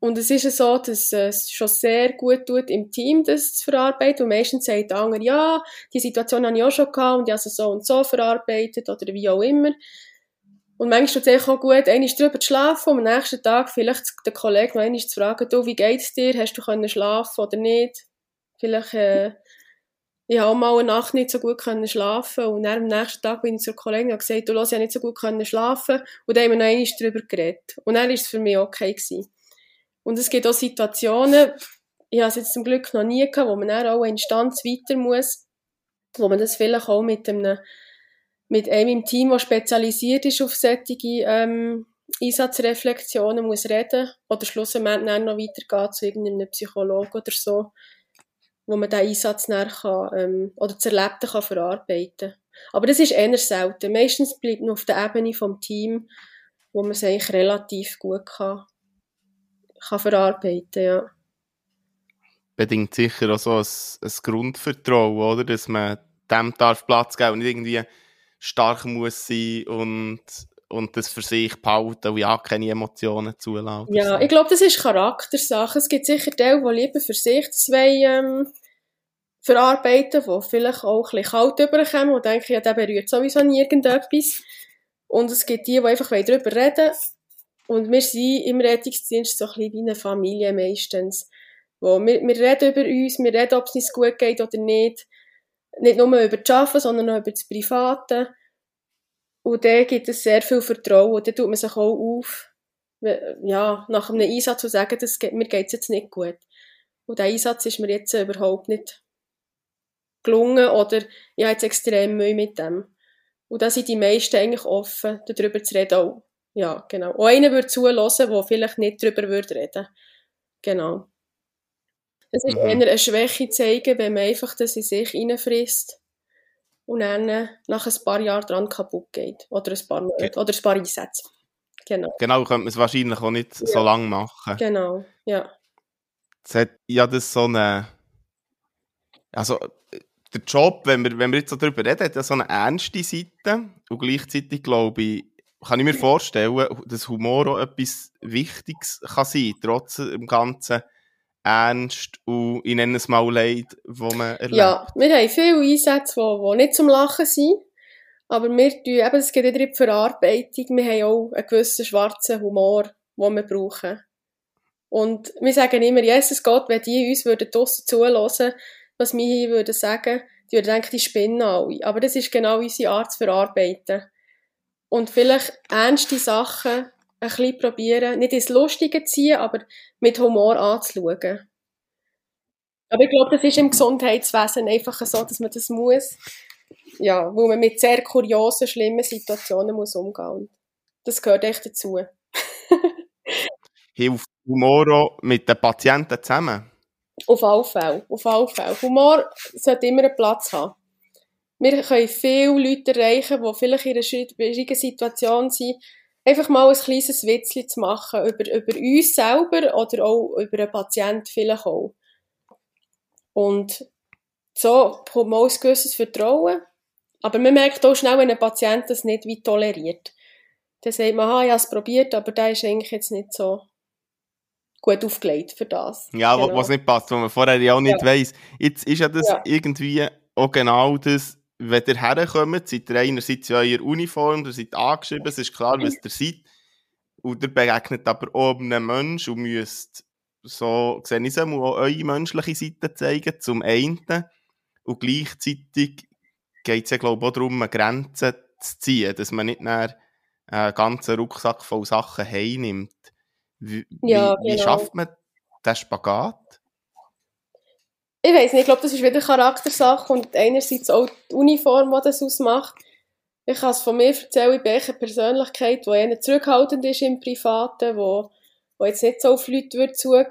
Und es ist so, dass es schon sehr gut tut, im Team das zu verarbeiten. Und meistens sagt der andere, ja, die Situation habe ich auch schon gehabt und ich habe es so und so verarbeitet oder wie auch immer. Und manchmal tut es auch gut, einmal drüber zu schlafen und am nächsten Tag vielleicht den Kollegen noch einmal zu fragen, du, wie geht's dir? Hast du können schlafen oder nicht? Vielleicht, äh, ich habe auch mal eine Nacht nicht so gut können schlafen und dann am nächsten Tag bin ich zur Kollegin und gesagt, du, los, ich habe nicht so gut können schlafen und dann haben wir noch einmal darüber geredet. Und dann war es für mich okay gewesen. Und es gibt auch Situationen, ich habe es jetzt zum Glück noch nie gehabt, wo man dann auch eine Instanz weiter muss, wo man das vielleicht auch mit einem, mit einem im Team, der spezialisiert ist auf solche, ähm, Einsatzreflexionen muss reden oder schlussendlich dann noch weitergehen zu irgendeinem Psychologen oder so wo man diesen Einsatz dann kann, ähm, oder das Erlebte kann verarbeiten kann. Aber das ist eher selten. Meistens bleibt man auf der Ebene vom Team, wo man es eigentlich relativ gut kann, kann verarbeiten ja. Bedingt sicher auch so ein, ein Grundvertrauen, oder? Dass man dem darf Platz geben und nicht irgendwie stark muss sein und und das für sich behalten und ja keine Emotionen zulassen. Ja, ich glaube, das ist Charaktersache. Es gibt sicher die, die lieber für sich wollen, ähm, verarbeiten, die vielleicht auch ein bisschen kalt überkommen und denken, ja, der berührt sowieso nie irgendetwas. Und es gibt die, die einfach darüber reden Und wir sind im Rettungsdienst so ein bisschen wie eine Familie meistens. Wo wir, wir reden über uns, wir reden, ob es uns gut geht oder nicht. Nicht nur über das Arbeiten, sondern auch über das Private. Und da gibt es sehr viel Vertrauen. Und dann tut man sich auch auf, ja, nach einem Einsatz zu sagen, das geht, mir geht es jetzt nicht gut. Und der Einsatz ist mir jetzt überhaupt nicht gelungen oder ich habe jetzt extrem Mühe mit dem. Und da sind die meisten eigentlich offen, darüber zu reden. Auch, ja, genau. Und einer würde zulassen, der vielleicht nicht darüber würde reden. Genau. Es ist mhm. eher eine Schwäche zeigen, wenn man einfach das in sich reinfrisst und dann äh, nach ein paar Jahren dran kaputt geht. Oder ein paar Monate. Oder ein paar Einsätze. Genau. Genau, könnte man es wahrscheinlich auch nicht ja. so lange machen. Genau, ja. Es hat ja das so eine. Also, der Job, wenn wir, wenn wir jetzt so darüber reden, hat ja so eine ernste Seite. Und gleichzeitig glaube ich, kann ich mir vorstellen, dass Humor auch etwas Wichtiges kann sein, trotz dem ganzen Ernst und ich nenne es mal Leid, wo man erlebt. Ja, wir haben viele Einsätze, die, nicht zum Lachen sind. Aber wir tun, eben, es geht wieder in die Verarbeitung. Wir haben auch einen gewissen schwarzen Humor, den wir brauchen. Und wir sagen immer, Jesus Gott, wenn die uns würden draussen zuhören, was wir hier würden sagen, die würden denken, die spinnen alle. Aber das ist genau unsere Art zu verarbeiten. Und vielleicht ernste Sachen ein bisschen probieren, nicht ins Lustige ziehen, aber mit Humor anzuschauen. Aber ich glaube, das ist im Gesundheitswesen einfach so, dass man das muss. Ja, wo man mit sehr kuriosen, schlimmen Situationen muss umgehen muss. Das gehört echt dazu. Hilft Humor auch mit den Patienten zusammen? Auf alle Fälle. Auf alle Fälle. Humor sollte immer einen Platz haben. Wir können viele Leute erreichen, die vielleicht in einer schwierigen Situation sind, einfach mal ein kleines Witzchen zu machen über, über uns selber oder auch über einen Patienten vielleicht auch. Und so kommt man ein gewisses Vertrauen. Aber man merkt auch schnell, wenn ein Patient das nicht wie toleriert. Dann sagt man, ah, ich habe es probiert, aber der ist eigentlich jetzt nicht so gut aufgelegt für das. Ja, genau. was nicht passt, was man vorher ja auch nicht ja. weiss. Jetzt ist ja das ja. irgendwie auch genau das, wenn ihr herkommt, seid ihr einerseits in eurer Uniform, ihr seid angeschrieben, es ist klar, was ihr seid. Und ihr begegnet aber auch einem Menschen und müsst so, sehe ich es auch eure menschliche Seite zeigen, zum einen. Und gleichzeitig geht es ja, glaube ich, auch darum, eine Grenze zu ziehen, dass man nicht mehr einen ganzen Rucksack voll Sachen heimnimmt. Wie, ja, wie, wie genau. schafft man den Spagat? Ich weiß nicht, ich glaube, das ist wieder Charaktersache und einerseits auch die Uniform, die das ausmacht. Ich kann es von mir erzählen, ich bin eine Persönlichkeit, die eher zurückhaltend ist im Privaten, wo, wo jetzt nicht so auf Leute würde zugehen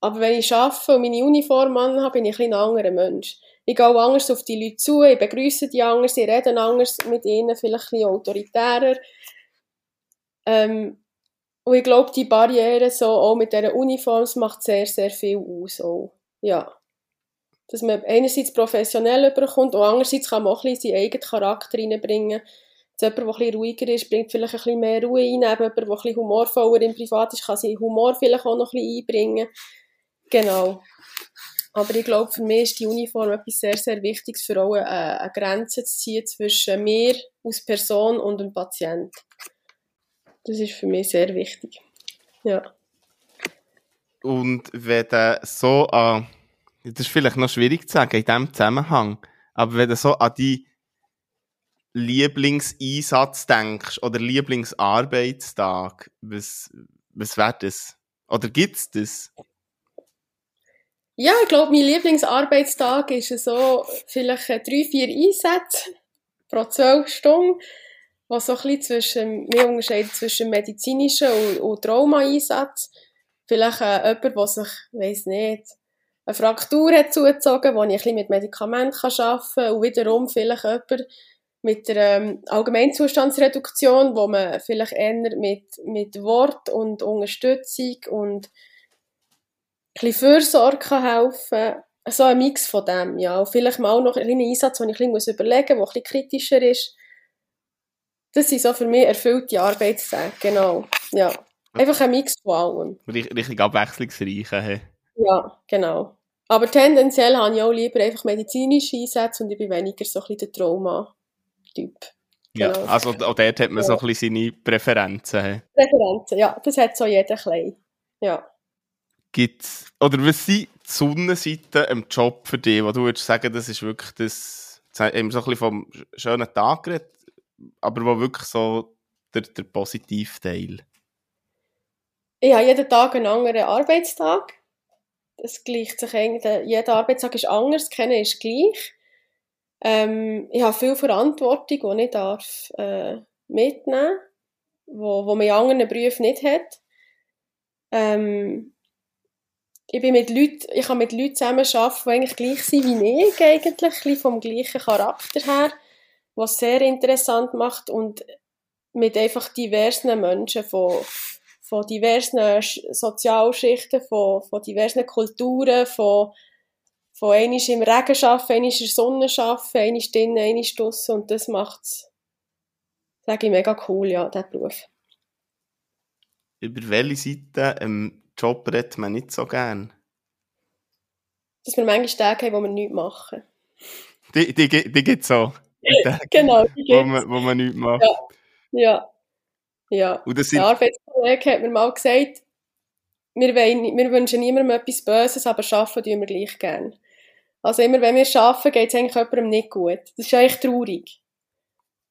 Aber wenn ich arbeite und meine Uniform anhabe, bin ich ein, ein anderer Mensch. Ich gehe anders auf die Leute zu, ich begrüße die anders, ich rede anders mit ihnen, vielleicht ein bisschen autoritärer. Ähm, und ich glaube, die Barriere so auch mit dieser Uniform macht sehr, sehr viel aus. Auch. Ja. Dass man einerseits professionell überkommt und andererseits kann man auch ein bisschen seinen eigenen Charakter reinbringen. Jemand, der ein bisschen ruhiger ist, bringt vielleicht ein bisschen mehr Ruhe rein. Jemand, der ein bisschen humorvoller im Privat ist, kann seinen Humor vielleicht auch noch ein bisschen einbringen. Genau. Aber ich glaube, für mich ist die Uniform etwas sehr, sehr Wichtiges, für auch eine, eine Grenze zu ziehen zwischen mir als Person und dem Patient. Das ist für mich sehr wichtig. Ja. Und wenn du so an, das ist vielleicht noch schwierig zu sagen in diesem Zusammenhang, aber wenn du so an die Lieblingseinsatz denkst oder Lieblingsarbeitstag, was, was wäre das? Oder gibt es das? Ja, ich glaube, mein Lieblingsarbeitstag ist so vielleicht drei, vier Einsätze pro zwölf Stunden was so ein bisschen zwischen, wir unterscheiden zwischen medizinischen und, und Trauma-Einsatz. Vielleicht äh, jemand, der sich, weiss nicht, eine Fraktur hat zugezogen, wo ich ein bisschen mit Medikamenten arbeiten kann und wiederum vielleicht jemand mit der ähm, Allgemeinzustandsreduktion, wo man vielleicht eher mit, mit Wort und Unterstützung und ein Fürsorge kann helfen So ein Mix von dem, ja. Und vielleicht mal auch noch einen Einsatz, den ich ein bisschen überlegen muss, der kritischer ist das sind so für mich erfüllte Arbeitstage, genau. Ja. Einfach ein Mix von allem. Richtig abwechslungsreich. Hey. Ja, genau. Aber tendenziell habe ich auch lieber einfach medizinische Einsätze und ich bin weniger so ein bisschen der Trauma-Typ. Genau. Ja, also auch dort hat man ja. so ein bisschen seine Präferenzen. Hey. Präferenzen, ja. Das hat so jeder klein. Ja. Gibt's, oder was sind die Sonnenseiten im Job für dich, wo du würdest sagen, das ist wirklich das, eben so ein bisschen vom schönen Tag geredet, aber wo wirklich so der, der positive Teil. Ich habe jeden Tag einen anderen Arbeitstag. Das gleicht sich eigentlich, jeder Arbeitstag ist anders, keiner ist gleich. Ähm, ich habe viel Verantwortung, die ich darf, äh, mitnehmen darf, wo, wo man in anderen Berufen nicht hat. Ähm, ich bin mit Leuten, ich kann mit Leuten zusammen arbeiten, die eigentlich gleich sind wie ich, eigentlich, vom gleichen Charakter her was sehr interessant macht und mit einfach diversen Menschen von, von diversen Sozialschichten, von, von diversen Kulturen, von, von einisch im Regen arbeiten, einisch in der Sonne arbeiten, einisch drinnen, einisch draussen und das macht es, sage ich, mega cool, ja, der Beruf. Über welche Seite im Job redet man nicht so gern? Dass wir manchmal Tage haben, wo wir nichts machen. Die, die, die gibt es so? genau, die wo, man, wo man nichts macht. Ja, ja. Ja. Und das sind... Arbeitskollege hat mir mal gesagt, wir, wollen, wir wünschen niemandem etwas Böses, aber arbeiten tun wir gleich gerne. Also immer, wenn wir arbeiten, geht es eigentlich jemandem nicht gut. Das ist eigentlich traurig.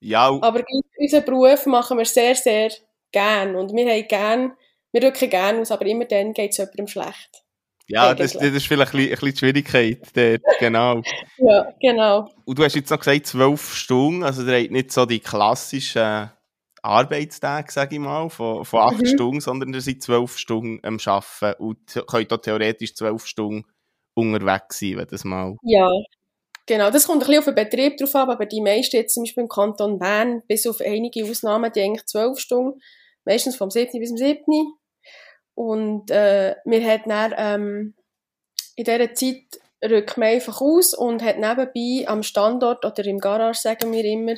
Ja. Aber unseren Beruf machen wir sehr, sehr gern. Und wir haben gern, wir rücken gern aus, aber immer dann geht es jemandem schlecht. Ja, das, das, ist vielleicht ein bisschen, ein bisschen die Schwierigkeit dort, genau. ja, genau. Und du hast jetzt noch gesagt, zwölf Stunden, also ihr habt nicht so die klassischen Arbeitstage, sage ich mal, von, von acht mhm. Stunden, sondern ihr seid zwölf Stunden am Arbeiten und könnt auch theoretisch zwölf Stunden unterwegs sein, wenn das mal... Ja, genau. Das kommt ein bisschen auf den Betrieb drauf ab, aber die meisten jetzt zum Beispiel im Kanton Bern, bis auf einige Ausnahmen, die eigentlich zwölf Stunden, meistens vom 7. bis zum 7. Und äh, wir hat dann, ähm, in dieser Zeit rückt man einfach aus und hat nebenbei am Standort oder im Garage, sagen wir immer,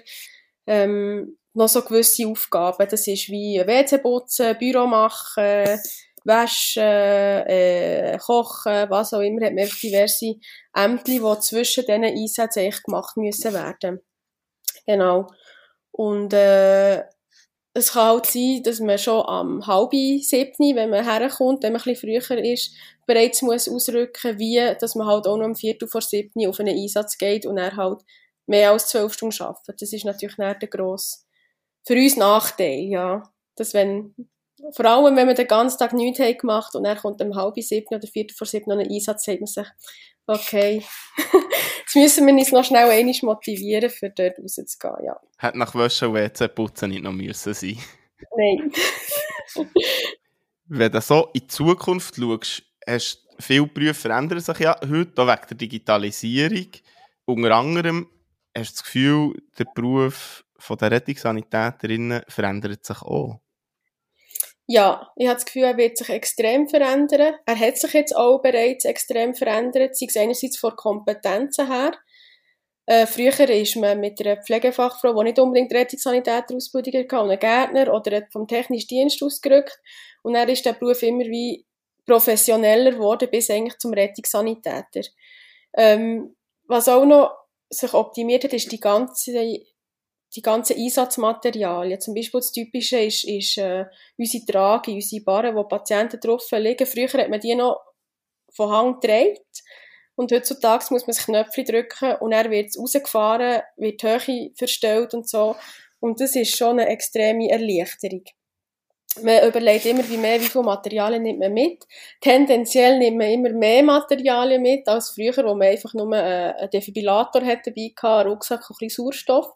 ähm, noch so gewisse Aufgaben. Das ist wie WC putzen, Büro machen, waschen, äh, kochen, was auch immer. Hat man diverse Ämter, die zwischen diesen Einsätzen echt gemacht müssen werden. Genau. Und äh, es kann halt sein, dass man schon am halb siebten, wenn man herkommt, wenn man ein bisschen früher ist, bereits muss ausrücken, wie, dass man halt auch noch um viertel vor siebten auf einen Einsatz geht und er halt mehr als zwölf Stunden arbeitet. Das ist natürlich nicht der grosse, für uns Nachteil, ja. Dass wenn, vor allem, wenn man den ganzen Tag nichts hat gemacht und er kommt um halb siebten oder viertel vor siebten noch einen Einsatz, sagt man sich, Okay. Jetzt müssen wir uns noch schnell einmal motivieren, für dort rauszugehen, ja. Hätte nach Wäsche und WC putzen nicht noch müssen sein. Nein. Wenn du so in die Zukunft schaust, hast viele Berufe verändern sich ja heute, auch wegen der Digitalisierung. Unter anderem hast du das Gefühl, der Beruf von der Rettungssanitäterinnen verändert sich auch. Ja, ich habe das Gefühl, er wird sich extrem verändern. Er hat sich jetzt auch bereits extrem verändert, sei es einerseits von Kompetenzen her. Äh, früher ist man mit einer Pflegefachfrau, die nicht unbedingt Rettungssanitäterausbildung hatte, und einem Gärtner oder vom technischen Dienst ausgerückt. Und dann ist der Beruf immer wie professioneller geworden, bis eigentlich zum Rettungssanitäter. Ähm, was auch noch sich optimiert hat, ist die ganze die ganzen Einsatzmaterialien. Zum Beispiel das Typische ist, ist äh, unsere Trage, unsere Barren, wo Patienten drauf liegen. Früher hat man die noch von Hang gedreht. Und heutzutage muss man sich Knöpfe drücken und er wird rausgefahren, wird die Höhe verstellt und so. Und das ist schon eine extreme Erleichterung. Man überlegt immer, wie mehr, wie viele Materialien nimmt man mit. Tendenziell nimmt man immer mehr Materialien mit als früher, wo man einfach nur äh, einen Defibrillator hat dabei hatte, einen Rucksack und ein bisschen Sauerstoff.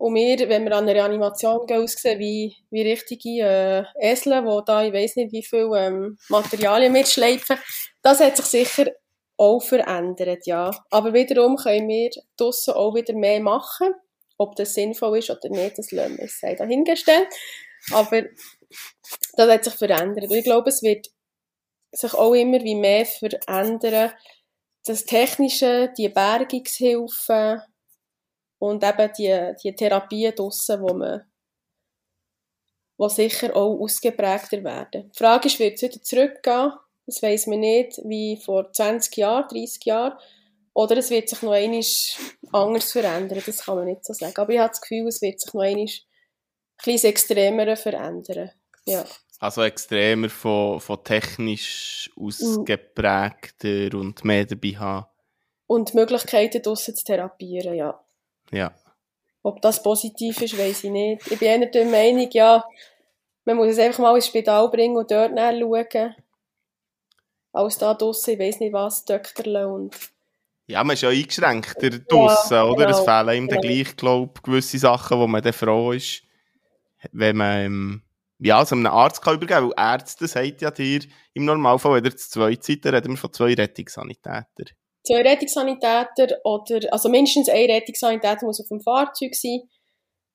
Und wir, wenn wir an eine Reanimation gehen, aussehen wie, wie richtige äh, Esel, die da, ich weiß nicht, wie viel ähm, Materialien mitschleifen. Das hat sich sicher auch verändert, ja. Aber wiederum können wir draussen auch wieder mehr machen. Ob das sinnvoll ist oder nicht, das lassen wir sei dahingestellt. Aber das hat sich verändert. Und ich glaube, es wird sich auch immer wie mehr verändern. Das Technische, die Bergungshilfen, und eben die, die Therapien draussen, wo man wo sicher auch ausgeprägter werden. Die Frage ist, wird es wieder zurückgehen? Das weiss man nicht, wie vor 20 Jahren, 30 Jahren. Oder es wird sich noch einmal anders verändern. Das kann man nicht so sagen. Aber ich habe das Gefühl, es wird sich noch einmal ein bisschen extremer verändern. Ja. Also extremer von, von technisch ausgeprägter und mehr dabei haben. Und Möglichkeiten draussen zu therapieren, ja. Ja. Ob das positiv ist, weiß ich nicht. Ich bin eher der Meinung, ja, man muss es einfach mal ins Spital bringen und dort nachschauen. Als da draussen, ich weiß nicht was, Doktor und... Ja, man ist ja eingeschränkter draussen, ja, oder? Genau, es fehlen ihm genau. dann gleich, glaube gewisse Sachen, wo man dann froh ist, wenn man ähm, ja, so einem Arzt kann übergeben kann. Weil Ärzte sagt ja dir, im Normalfall, wenn ihr zu zweit seid, reden wir von zwei Rettungssanitätern zwei Rettungssanitäter oder, also mindestens ein Rettungssanitäter muss auf dem Fahrzeug sein.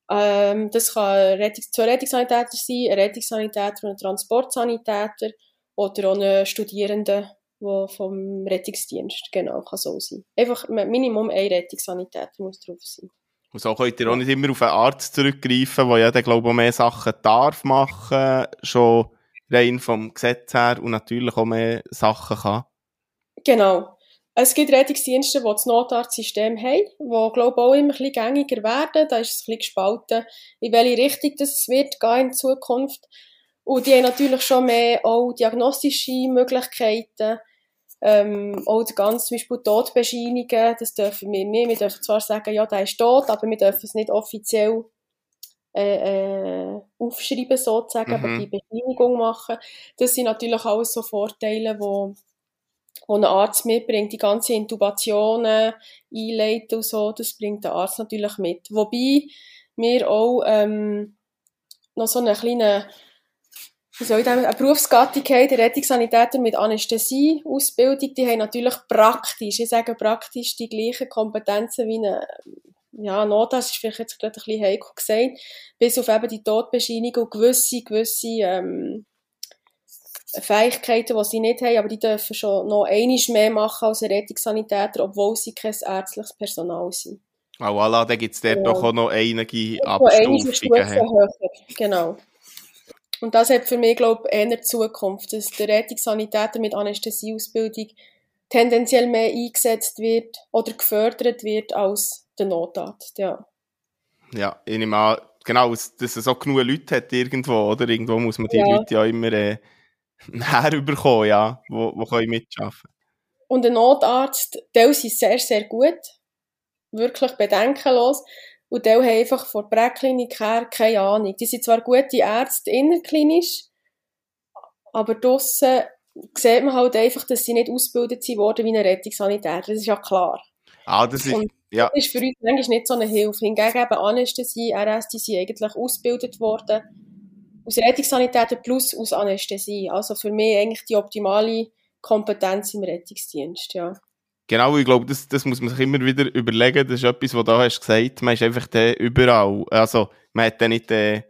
Ähm, das kann Rettung, zwei Rettungssanitäter sein, ein Rettungssanitäter und ein Transportsanitäter oder auch ein Studierender wo vom Rettungsdienst, genau, kann so sein. Einfach Minimum ein Rettungssanitäter muss drauf sein. Und so könnt ihr auch nicht immer auf einen Arzt zurückgreifen, der ja dann, glaube ich, mehr Sachen darf machen, schon rein vom Gesetz her und natürlich auch mehr Sachen kann. Genau. Es gibt Rettungsdienste, die das Notarztsystem haben, die, glaube ich, auch immer ein bisschen gängiger werden. Da ist es ein bisschen gespalten, in welche Richtung das wird gehen in Zukunft. Und die haben natürlich schon mehr auch diagnostische Möglichkeiten. Ähm, auch ganz zum Beispiel Todbescheinigungen, das dürfen wir nicht. Wir dürfen zwar sagen, ja, der ist tot, aber wir dürfen es nicht offiziell äh, äh, aufschreiben sozusagen, mhm. aber die Bescheinigung machen. Das sind natürlich alles so Vorteile, die die ein Arzt mitbringt, die ganze Intubationen einleiten und so, das bringt der Arzt natürlich mit. Wobei wir auch ähm, noch so eine kleine wie soll ich eine Berufsgattung haben, die Rettungssanitäter mit Anästhesie-Ausbildung, die haben natürlich praktisch, ich sage praktisch, die gleichen Kompetenzen wie eine ja, Notarzt ist vielleicht jetzt gerade ein bisschen heikel gesagt, bis auf eben die Todbescheinigung und gewisse, gewisse ähm, Fähigkeiten, die sie nicht haben, aber die dürfen schon noch einiges mehr machen als ein Rettungssanitäter, obwohl sie kein ärztliches Personal sind. Oh, voilà, da gibt es dort ja. doch auch noch einige Abstufungen. Genau. Und das hat für mich, glaube ich, eher Zukunft, dass der Rettungssanitäter mit Anästhesieausbildung tendenziell mehr eingesetzt wird oder gefördert wird als der Notarzt, ja. Ja, ich nehme an, genau, dass es so genug Leute hat irgendwo, oder? Irgendwo muss man die ja. Leute ja immer... Äh, herüberkommen, ja, wo, wo können mitarbeiten Und ein Notarzt, der sind sehr, sehr gut, wirklich bedenkenlos, und die haben einfach von der Präklinik her keine Ahnung. Die sind zwar gute Ärzte innerklinisch, aber draussen sieht man halt einfach, dass sie nicht ausgebildet worden wie ein Rettungssanitäter. Das ist ja klar. Ah, das ist, Und ja. Das ist für uns eigentlich nicht so eine Hilfe. Hingegen eben Anästhesie, RS, die sind eigentlich ausgebildet worden aus Rettungssanitäter plus aus Anästhesie. Also für mich eigentlich die optimale Kompetenz im Rettungsdienst, ja. Genau, ich glaube, das, das muss man sich immer wieder überlegen. Das ist etwas, was du da hast gesagt. Man ist einfach da überall. Also, man hat dann nicht äh,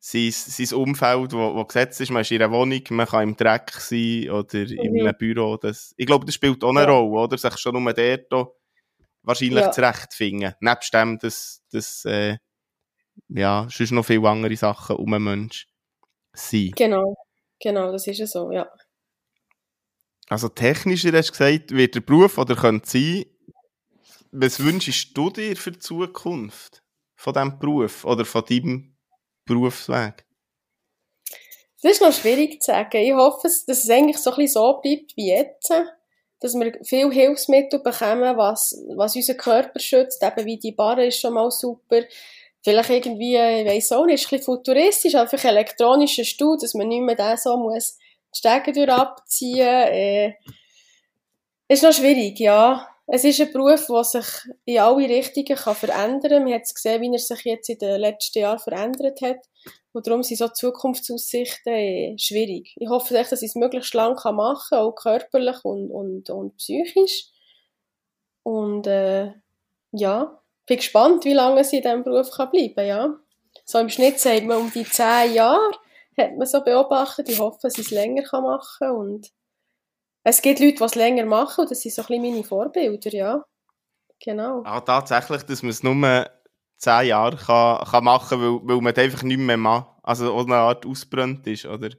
sein, sein Umfeld, wo, wo gesetzt ist. Man ist in einer Wohnung, man kann im Dreck sein oder in Mhm. einem Büro. Das, ich glaube, das spielt auch eine Ja. Rolle, oder? Sich schon nur dort wahrscheinlich Ja. zurechtfinden. Nebst dem, dass, dass äh, ja, sonst noch viele andere Sachen um einen Mensch sind. Genau. Genau, das ist ja so, ja. Also technischer hast du gesagt, wird der Beruf oder könnte sein, was wünschst du dir für die Zukunft von diesem Beruf oder von deinem Berufsweg? Das ist noch schwierig zu sagen. Ich hoffe, dass es eigentlich so ein bisschen so bleibt wie jetzt. Dass wir viel Hilfsmittel bekommen, was, was unseren Körper schützt. Eben wie die Barre ist schon mal super. Vielleicht irgendwie, ich weiss auch nicht, ist ein bisschen futuristisch, einfach elektronischer Stuhl, dass man nicht mehr den so muss die Stege durch abziehen. Äh, ist noch schwierig, ja. Es ist ein Beruf, der sich in alle Richtungen kann verändern kann. Man hat es gesehen, wie er sich jetzt in den letzten Jahren verändert hat. Und darum sind so Zukunftsaussichten äh, schwierig. Ich hoffe echt, dass ich es möglichst lang machen kann, auch körperlich und, und, und psychisch. Und äh, ja, bin gespannt, wie lange ich in diesem Beruf kann bleiben kann. Ja. So im Schnitt sagt man um die zehn Jahre, hat man so beobachtet. Ich hoffe, dass ich es länger kann machen kann. Und es gibt Leute, die es länger machen und das sind so ein bisschen meine Vorbilder, ja. Genau. Ah, tatsächlich, dass man es nur zehn Jahre kann, kann machen kann, weil, weil man es einfach nicht mehr macht. Also auch eine Art ausbrennt ist, oder?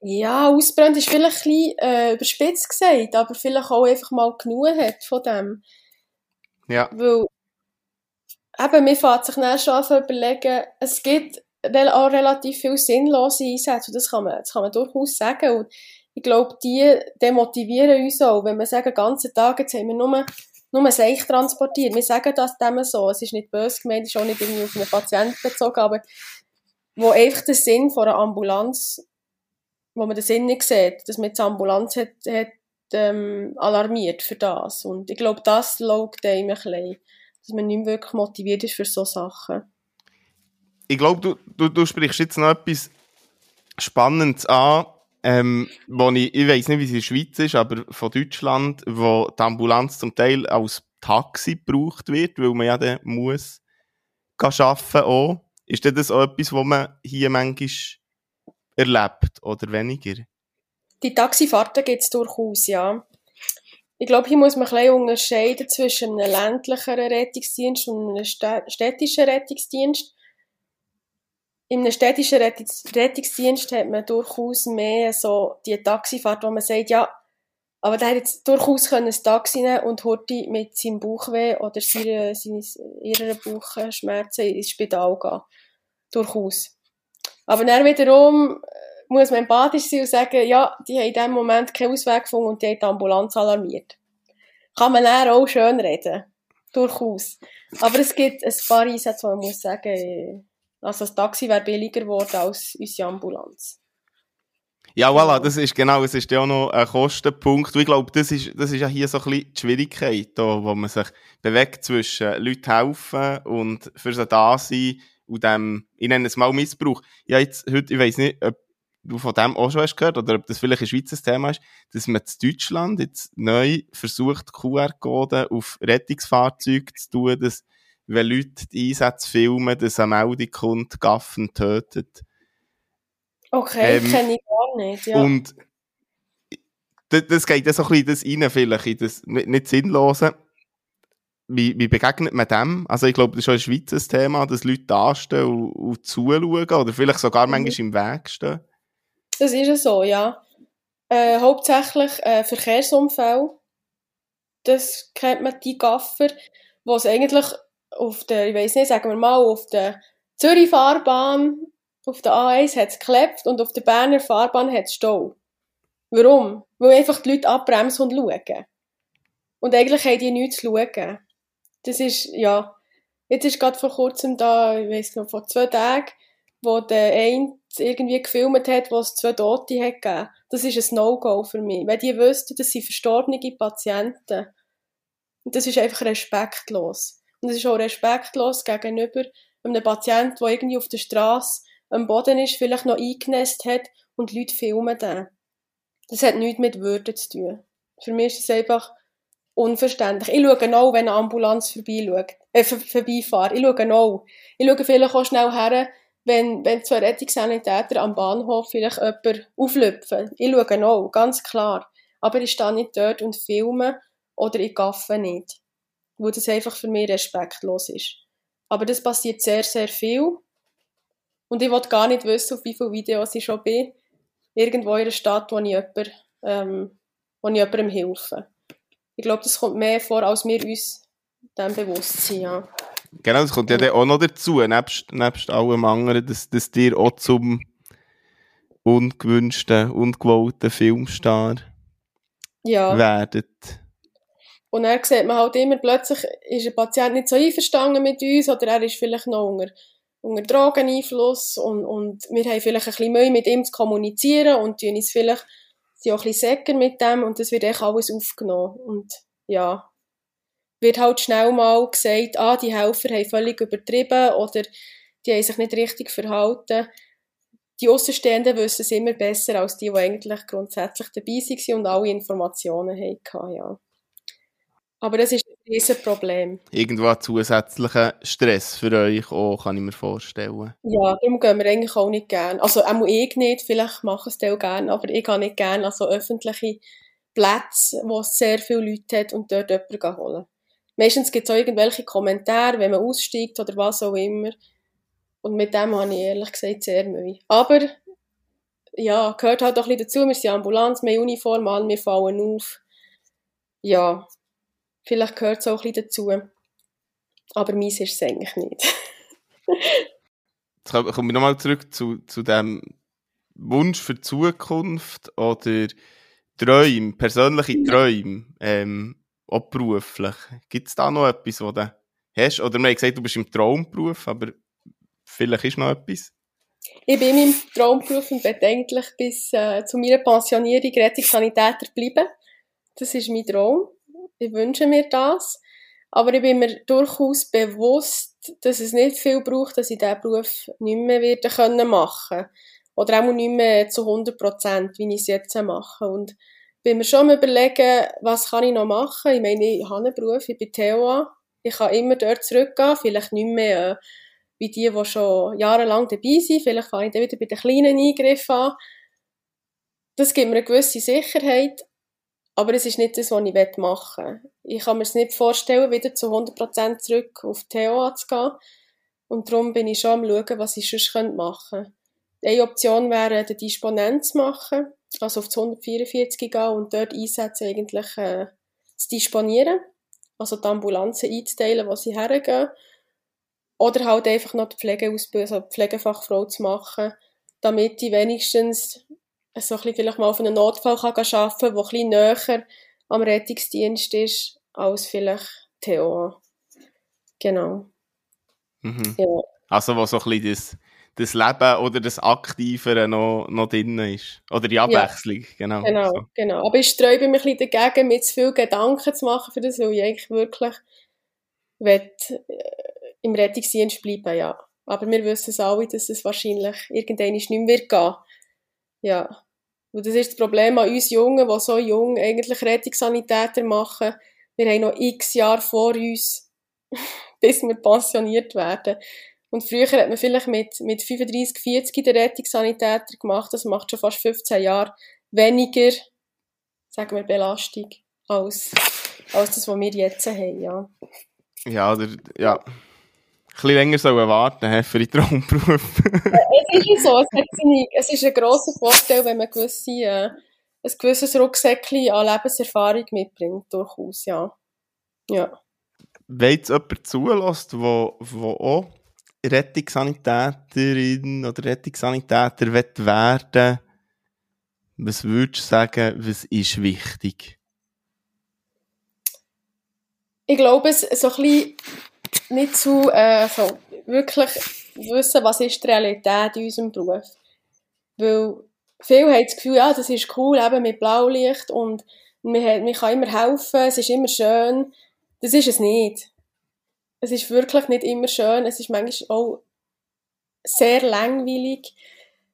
Ja, ausbrennt ist vielleicht ein bisschen äh, überspitzt gesagt, aber vielleicht auch einfach mal genug hat von dem. Ja. Weil eben, man fängt sich dann schon an überlegen, es gibt auch relativ viele sinnlose Einsätze das kann man, das kann man durchaus sagen. Und ich glaube, die demotivieren uns auch, wenn wir sagen, den ganzen Tag, jetzt haben wir nur, nur Seich transportiert. Wir sagen das dem so, es ist nicht böse gemeint, es ist auch nicht irgendwie auf einen Patienten bezogen, aber wo einfach der Sinn von einer Ambulanz, wo man den Sinn nicht sieht, dass man eine Ambulanz hat, hat ähm, alarmiert für das. Und ich glaube, das schaut einem ein bisschen, dass man nicht mehr wirklich motiviert ist für so Sachen. Ich glaube, du, du, du sprichst jetzt noch etwas Spannendes an, ähm, wo ich, ich weiß nicht, wie es in der Schweiz ist, aber von Deutschland, wo die Ambulanz zum Teil als Taxi gebraucht wird, weil man ja dann muss arbeiten auch. Ist das auch etwas, was man hier manchmal erlebt oder weniger? Die Taxifahrten gibt es durchaus, ja. Ich glaube, hier muss man ein bisschen unterscheiden zwischen einem ländlichen Rettungsdienst und einem stä- städtischen Rettungsdienst. Einem städtischen Rettungs Rettungsdienst hat man durchaus mehr so die Taxifahrt, wo man sagt, ja, aber der hätte jetzt durchaus können ein Taxi nehmen und heute mit seinem Bauchweh oder seiner, ihrer Bauchschmerzen ins Spital gehen. Durchaus. Aber dann wiederum muss man empathisch sein und sagen, ja, die haben in dem Moment keinen Ausweg gefunden und die haben die Ambulanz alarmiert. Kann man dann auch schön reden. Durchaus. Aber es gibt ein paar Einsätze, wo man muss sagen, also das Taxi wäre billiger geworden als unsere Ambulanz. Ja, voilà, das ist genau, es ist ja auch noch ein Kostenpunkt. Ich glaube, das ist, das ist ja hier so ein bisschen die Schwierigkeit, da, wo man sich bewegt zwischen Leuten helfen und für sie da sein und dem, ich nenne es mal Missbrauch. Ja, jetzt, heute, ich weiss nicht, ob du von dem auch schon hast gehört oder ob das vielleicht ein Schweizer Thema ist, dass man in Deutschland jetzt neu versucht, QR-Code auf Rettungsfahrzeuge zu tun, dass, wenn Leute die Einsätze filmen, dass eine Meldung kommt, Gaffen tötet. Okay, Ähm, kenne ich gar nicht, ja. Und das, das geht ja so ein bisschen das rein, vielleicht, in das nicht, nicht Sinnlose. Wie, wie begegnet man dem? Also ich glaube, das ist schon ein Schweizer Thema, dass Leute da stehen und, und zuschauen oder vielleicht sogar Mhm. manchmal im Weg stehen. Das ist ja so, ja. Äh, hauptsächlich äh, Verkehrsunfälle. Das kennt man, die Gaffer, wo es eigentlich auf der, ich weiß nicht, sagen wir mal, auf der Zürich-Fahrbahn, auf der A1 hat es geklebt und auf der Berner Fahrbahn hat es Stau. Warum? Weil einfach die Leute abbremsen und schauen. Und eigentlich haben die nichts zu schauen. Das ist, ja, jetzt ist gerade vor kurzem da, ich weiß noch, vor zwei Tagen, wo der eine irgendwie gefilmt hat, wo zwei Tote gegeben. Das ist ein No-Go für mich. Wenn die wüssten, das sind verstorbene Patienten. Und das ist einfach respektlos. Und es ist auch respektlos gegenüber einem Patienten, der irgendwie auf der Straße am Boden ist, vielleicht noch eingenässt hat und Leute filmen den. Das hat nichts mit Würde zu tun. Für mich ist es einfach unverständlich. Ich schaue auch, wenn eine Ambulanz vorbeischaut, äh, vorbeifahrt. Ich schaue auch. Ich schaue vielleicht auch schnell her, wenn, wenn zwei Rettungssanitäter am Bahnhof vielleicht jemanden auflüpfen. Ich schaue auch, ganz klar. Aber ich stehe nicht dort und filme oder ich gaffe nicht. Wo das einfach für mich respektlos ist. Aber das passiert sehr, sehr viel. Und ich will gar nicht wissen, auf wie viele Videos ich schon bin. Irgendwo in einer Stadt, wo ich, jemand, ähm, wo ich jemandem helfe. Ich glaube, das kommt mehr vor, als wir uns dem bewusst sind. Ja. Genau, das kommt ja dann auch noch dazu, nebst, nebst allem anderen, dass, dass dir auch zum ungewünschten, ungewollten Filmstar ja. werdet. Und dann sieht man halt immer, plötzlich ist ein Patient nicht so einverstanden mit uns oder er ist vielleicht noch unter, unter Drogeneinfluss und, und wir haben vielleicht ein bisschen Mühe mit ihm zu kommunizieren und tun uns vielleicht sind auch ein bisschen säcker mit dem und das wird echt alles aufgenommen. Und ja, wird halt schnell mal gesagt, ah, die Helfer haben völlig übertrieben oder die haben sich nicht richtig verhalten. Die Außenstehenden wissen es immer besser als die, die eigentlich grundsätzlich dabei waren und alle Informationen hatten. Ja. Aber das ist ein Riesenproblem. Irgendwo ein zusätzlicher Stress für euch auch, kann ich mir vorstellen. Ja, darum gehen wir eigentlich auch nicht gerne. Also auch ich nicht, vielleicht machen es auch gerne, aber ich gehe nicht gerne an so öffentliche Plätze, wo es sehr viele Leute hat und dort jemanden holen. Meistens gibt es auch irgendwelche Kommentare, wenn man aussteigt oder was auch immer. Und mit dem habe ich ehrlich gesagt sehr Mühe. Aber ja, gehört halt auch ein bisschen dazu. Wir sind Ambulanz, wir haben Uniform an, wir fallen auf. Ja, Vielleicht gehört es auch ein bisschen dazu. Aber meins ist es eigentlich nicht. Jetzt kommen wir nochmal zurück zu, zu dem Wunsch für die Zukunft oder Träume, persönliche Träume, ähm, auch beruflich. Gibt es da noch etwas, was du hast? Oder man hat gesagt, du bist im Traumberuf, aber vielleicht ist noch etwas? Ich bin in meinem Traumberuf und werde bis äh, zu meiner Pensionierung Rettungssanitäter bleiben. Das ist mein Traum ich wünsche mir das. Aber ich bin mir durchaus bewusst, dass es nicht viel braucht, dass ich diesen Beruf nicht mehr werden können Oder auch nicht mehr zu 100 Prozent, wie ich es jetzt mache. Und bin mir schon überlegen, was kann ich noch machen? Ich meine, ich habe einen Beruf, ich bin TOA. Ich kann immer dort zurückgehen, vielleicht nicht mehr äh, wie die, die schon jahrelang dabei sind. Vielleicht fange ich dann wieder bei den kleinen Eingriffen an. Das gibt mir eine gewisse Sicherheit, aber es ist nicht das, was ich machen will. Ich kann mir es nicht vorstellen, wieder zu 100% zurück auf TOA zu gehen. Und darum bin ich schon am schauen, was ich sonst machen könnte. Eine Option wäre, den Disponent zu machen, also auf das 144 gehen und dort Einsätze eigentlich äh, zu disponieren. Also die Ambulanzen einzuteilen, wo sie hergehen. Oder halt einfach noch die Pflegeausbildung, also die Pflegefachfrau zu machen, damit ich wenigstens so ein vielleicht mal auf einen Notfall kann arbeiten kann, der ein näher am Rettungsdienst ist, als vielleicht Theo. Genau. Mhm. Ja. Also, wo so ein bisschen das, das Leben oder das Aktivere noch, noch drin ist. Oder die Abwechslung, ja. genau. Genau, so. genau. Aber ich sträube mich ein bisschen dagegen, mir zu viel Gedanken zu machen für das, weil ich eigentlich wirklich will, äh, im Rettungsdienst bleiben, ja. Aber wir wissen es alle, dass es wahrscheinlich irgendwann nicht mehr wird gehen. Ja. Und das ist das Problem an uns Jungen, die so jung eigentlich Rettungssanitäter machen. Wir haben noch x Jahre vor uns, bis wir pensioniert werden. Und früher hat man vielleicht mit, mit 35, 40 den Rettungssanitäter gemacht. Das macht schon fast 15 Jahre weniger, sagen wir, Belastung als, als das, was wir jetzt haben, ja. Ja, oder, ja bisschen länger sollen warten für die Traumberufe. es ist so, es, seine, es ist ein grosser Vorteil, wenn man gewisse, äh, ein gewisses Rucksäckchen an Lebenserfahrung mitbringt, durchaus, ja. ja. Wenn jetzt jemand zulässt, wo auch Rettungssanitäterin oder Rettungssanitäter werden was würdest du sagen, was ist wichtig? Ich glaube, es so ein bisschen nicht zu äh, so wirklich wissen, was ist die Realität in unserem Beruf. Weil viele haben das Gefühl, ja, das ist cool, eben mit Blaulicht und man, man kann immer helfen, es ist immer schön. Das ist es nicht. Es ist wirklich nicht immer schön, es ist manchmal auch sehr langweilig.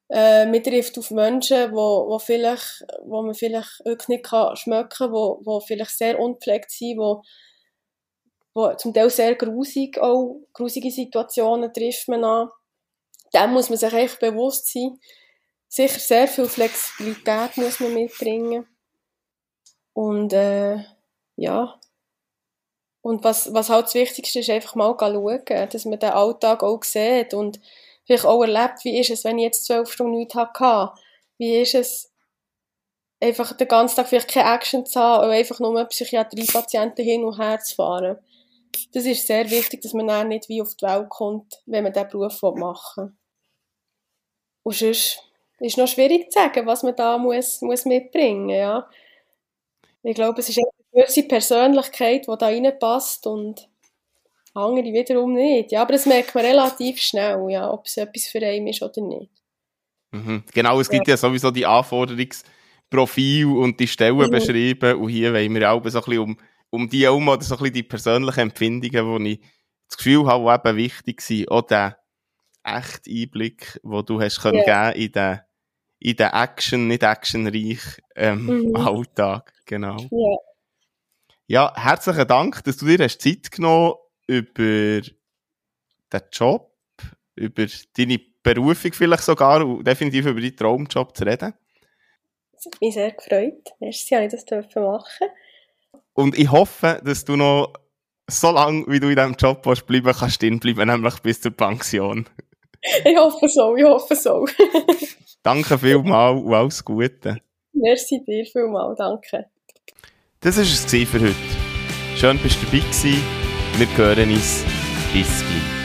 Äh, man trifft auf Menschen, wo, wo, vielleicht, wo man vielleicht wirklich nicht kann schmecken kann, wo, wo vielleicht sehr unpflegt sind, wo, wo zum Teil sehr grusig auch, grusige Situationen trifft man an. Dem muss man sich echt bewusst sein. Sicher sehr viel Flexibilität muss man mitbringen. Und äh, ja. Und was, was halt das Wichtigste ist, einfach mal schauen, dass man den Alltag auch sieht und vielleicht auch erlebt, wie ist es, wenn ich jetzt zwölf Stunden nichts hatte. Wie ist es, einfach den ganzen Tag vielleicht keine Action zu haben oder einfach nur Psychiatriepatienten hin und her zu fahren. Das ist sehr wichtig, dass man dann nicht wie auf die Welt kommt, wenn man diesen Beruf machen will. Und sonst ist es noch schwierig zu sagen, was man da muss, muss mitbringen ja. Ich glaube, es ist gewisse Persönlichkeit, die da reinpasst und andere wiederum nicht. Ja, aber das merkt man relativ schnell, ja, ob es etwas für einen ist oder nicht. Mhm. Genau, es gibt ja. ja sowieso die Anforderungsprofil und die Stellen mhm. beschrieben und hier wollen wir auch so ein bisschen um, um die herum oder so ein bisschen die persönlichen Empfindungen, die ich das Gefühl habe, die eben wichtig sind, auch der echte Einblick, den du hast können geben in den, in den Action, nicht actionreich ähm, mhm. Alltag. Genau. Yeah. Ja, herzlichen Dank, dass du dir hast Zeit genommen über den Job, über deine Berufung vielleicht sogar und definitiv über deinen Traumjob zu reden. Das hat mich sehr gefreut. Merci, dass ich das machen Und ich hoffe, dass du noch so lange, wie du in diesem Job willst, bleiben kannst, stehen bleiben, nämlich bis zur Pension. ich hoffe so, ich hoffe so. danke vielmals und alles Gute. Merci dir vielmals, danke. Das war es für heute. Schön, dass du dabei warst. Wir hören uns. Bis gleich.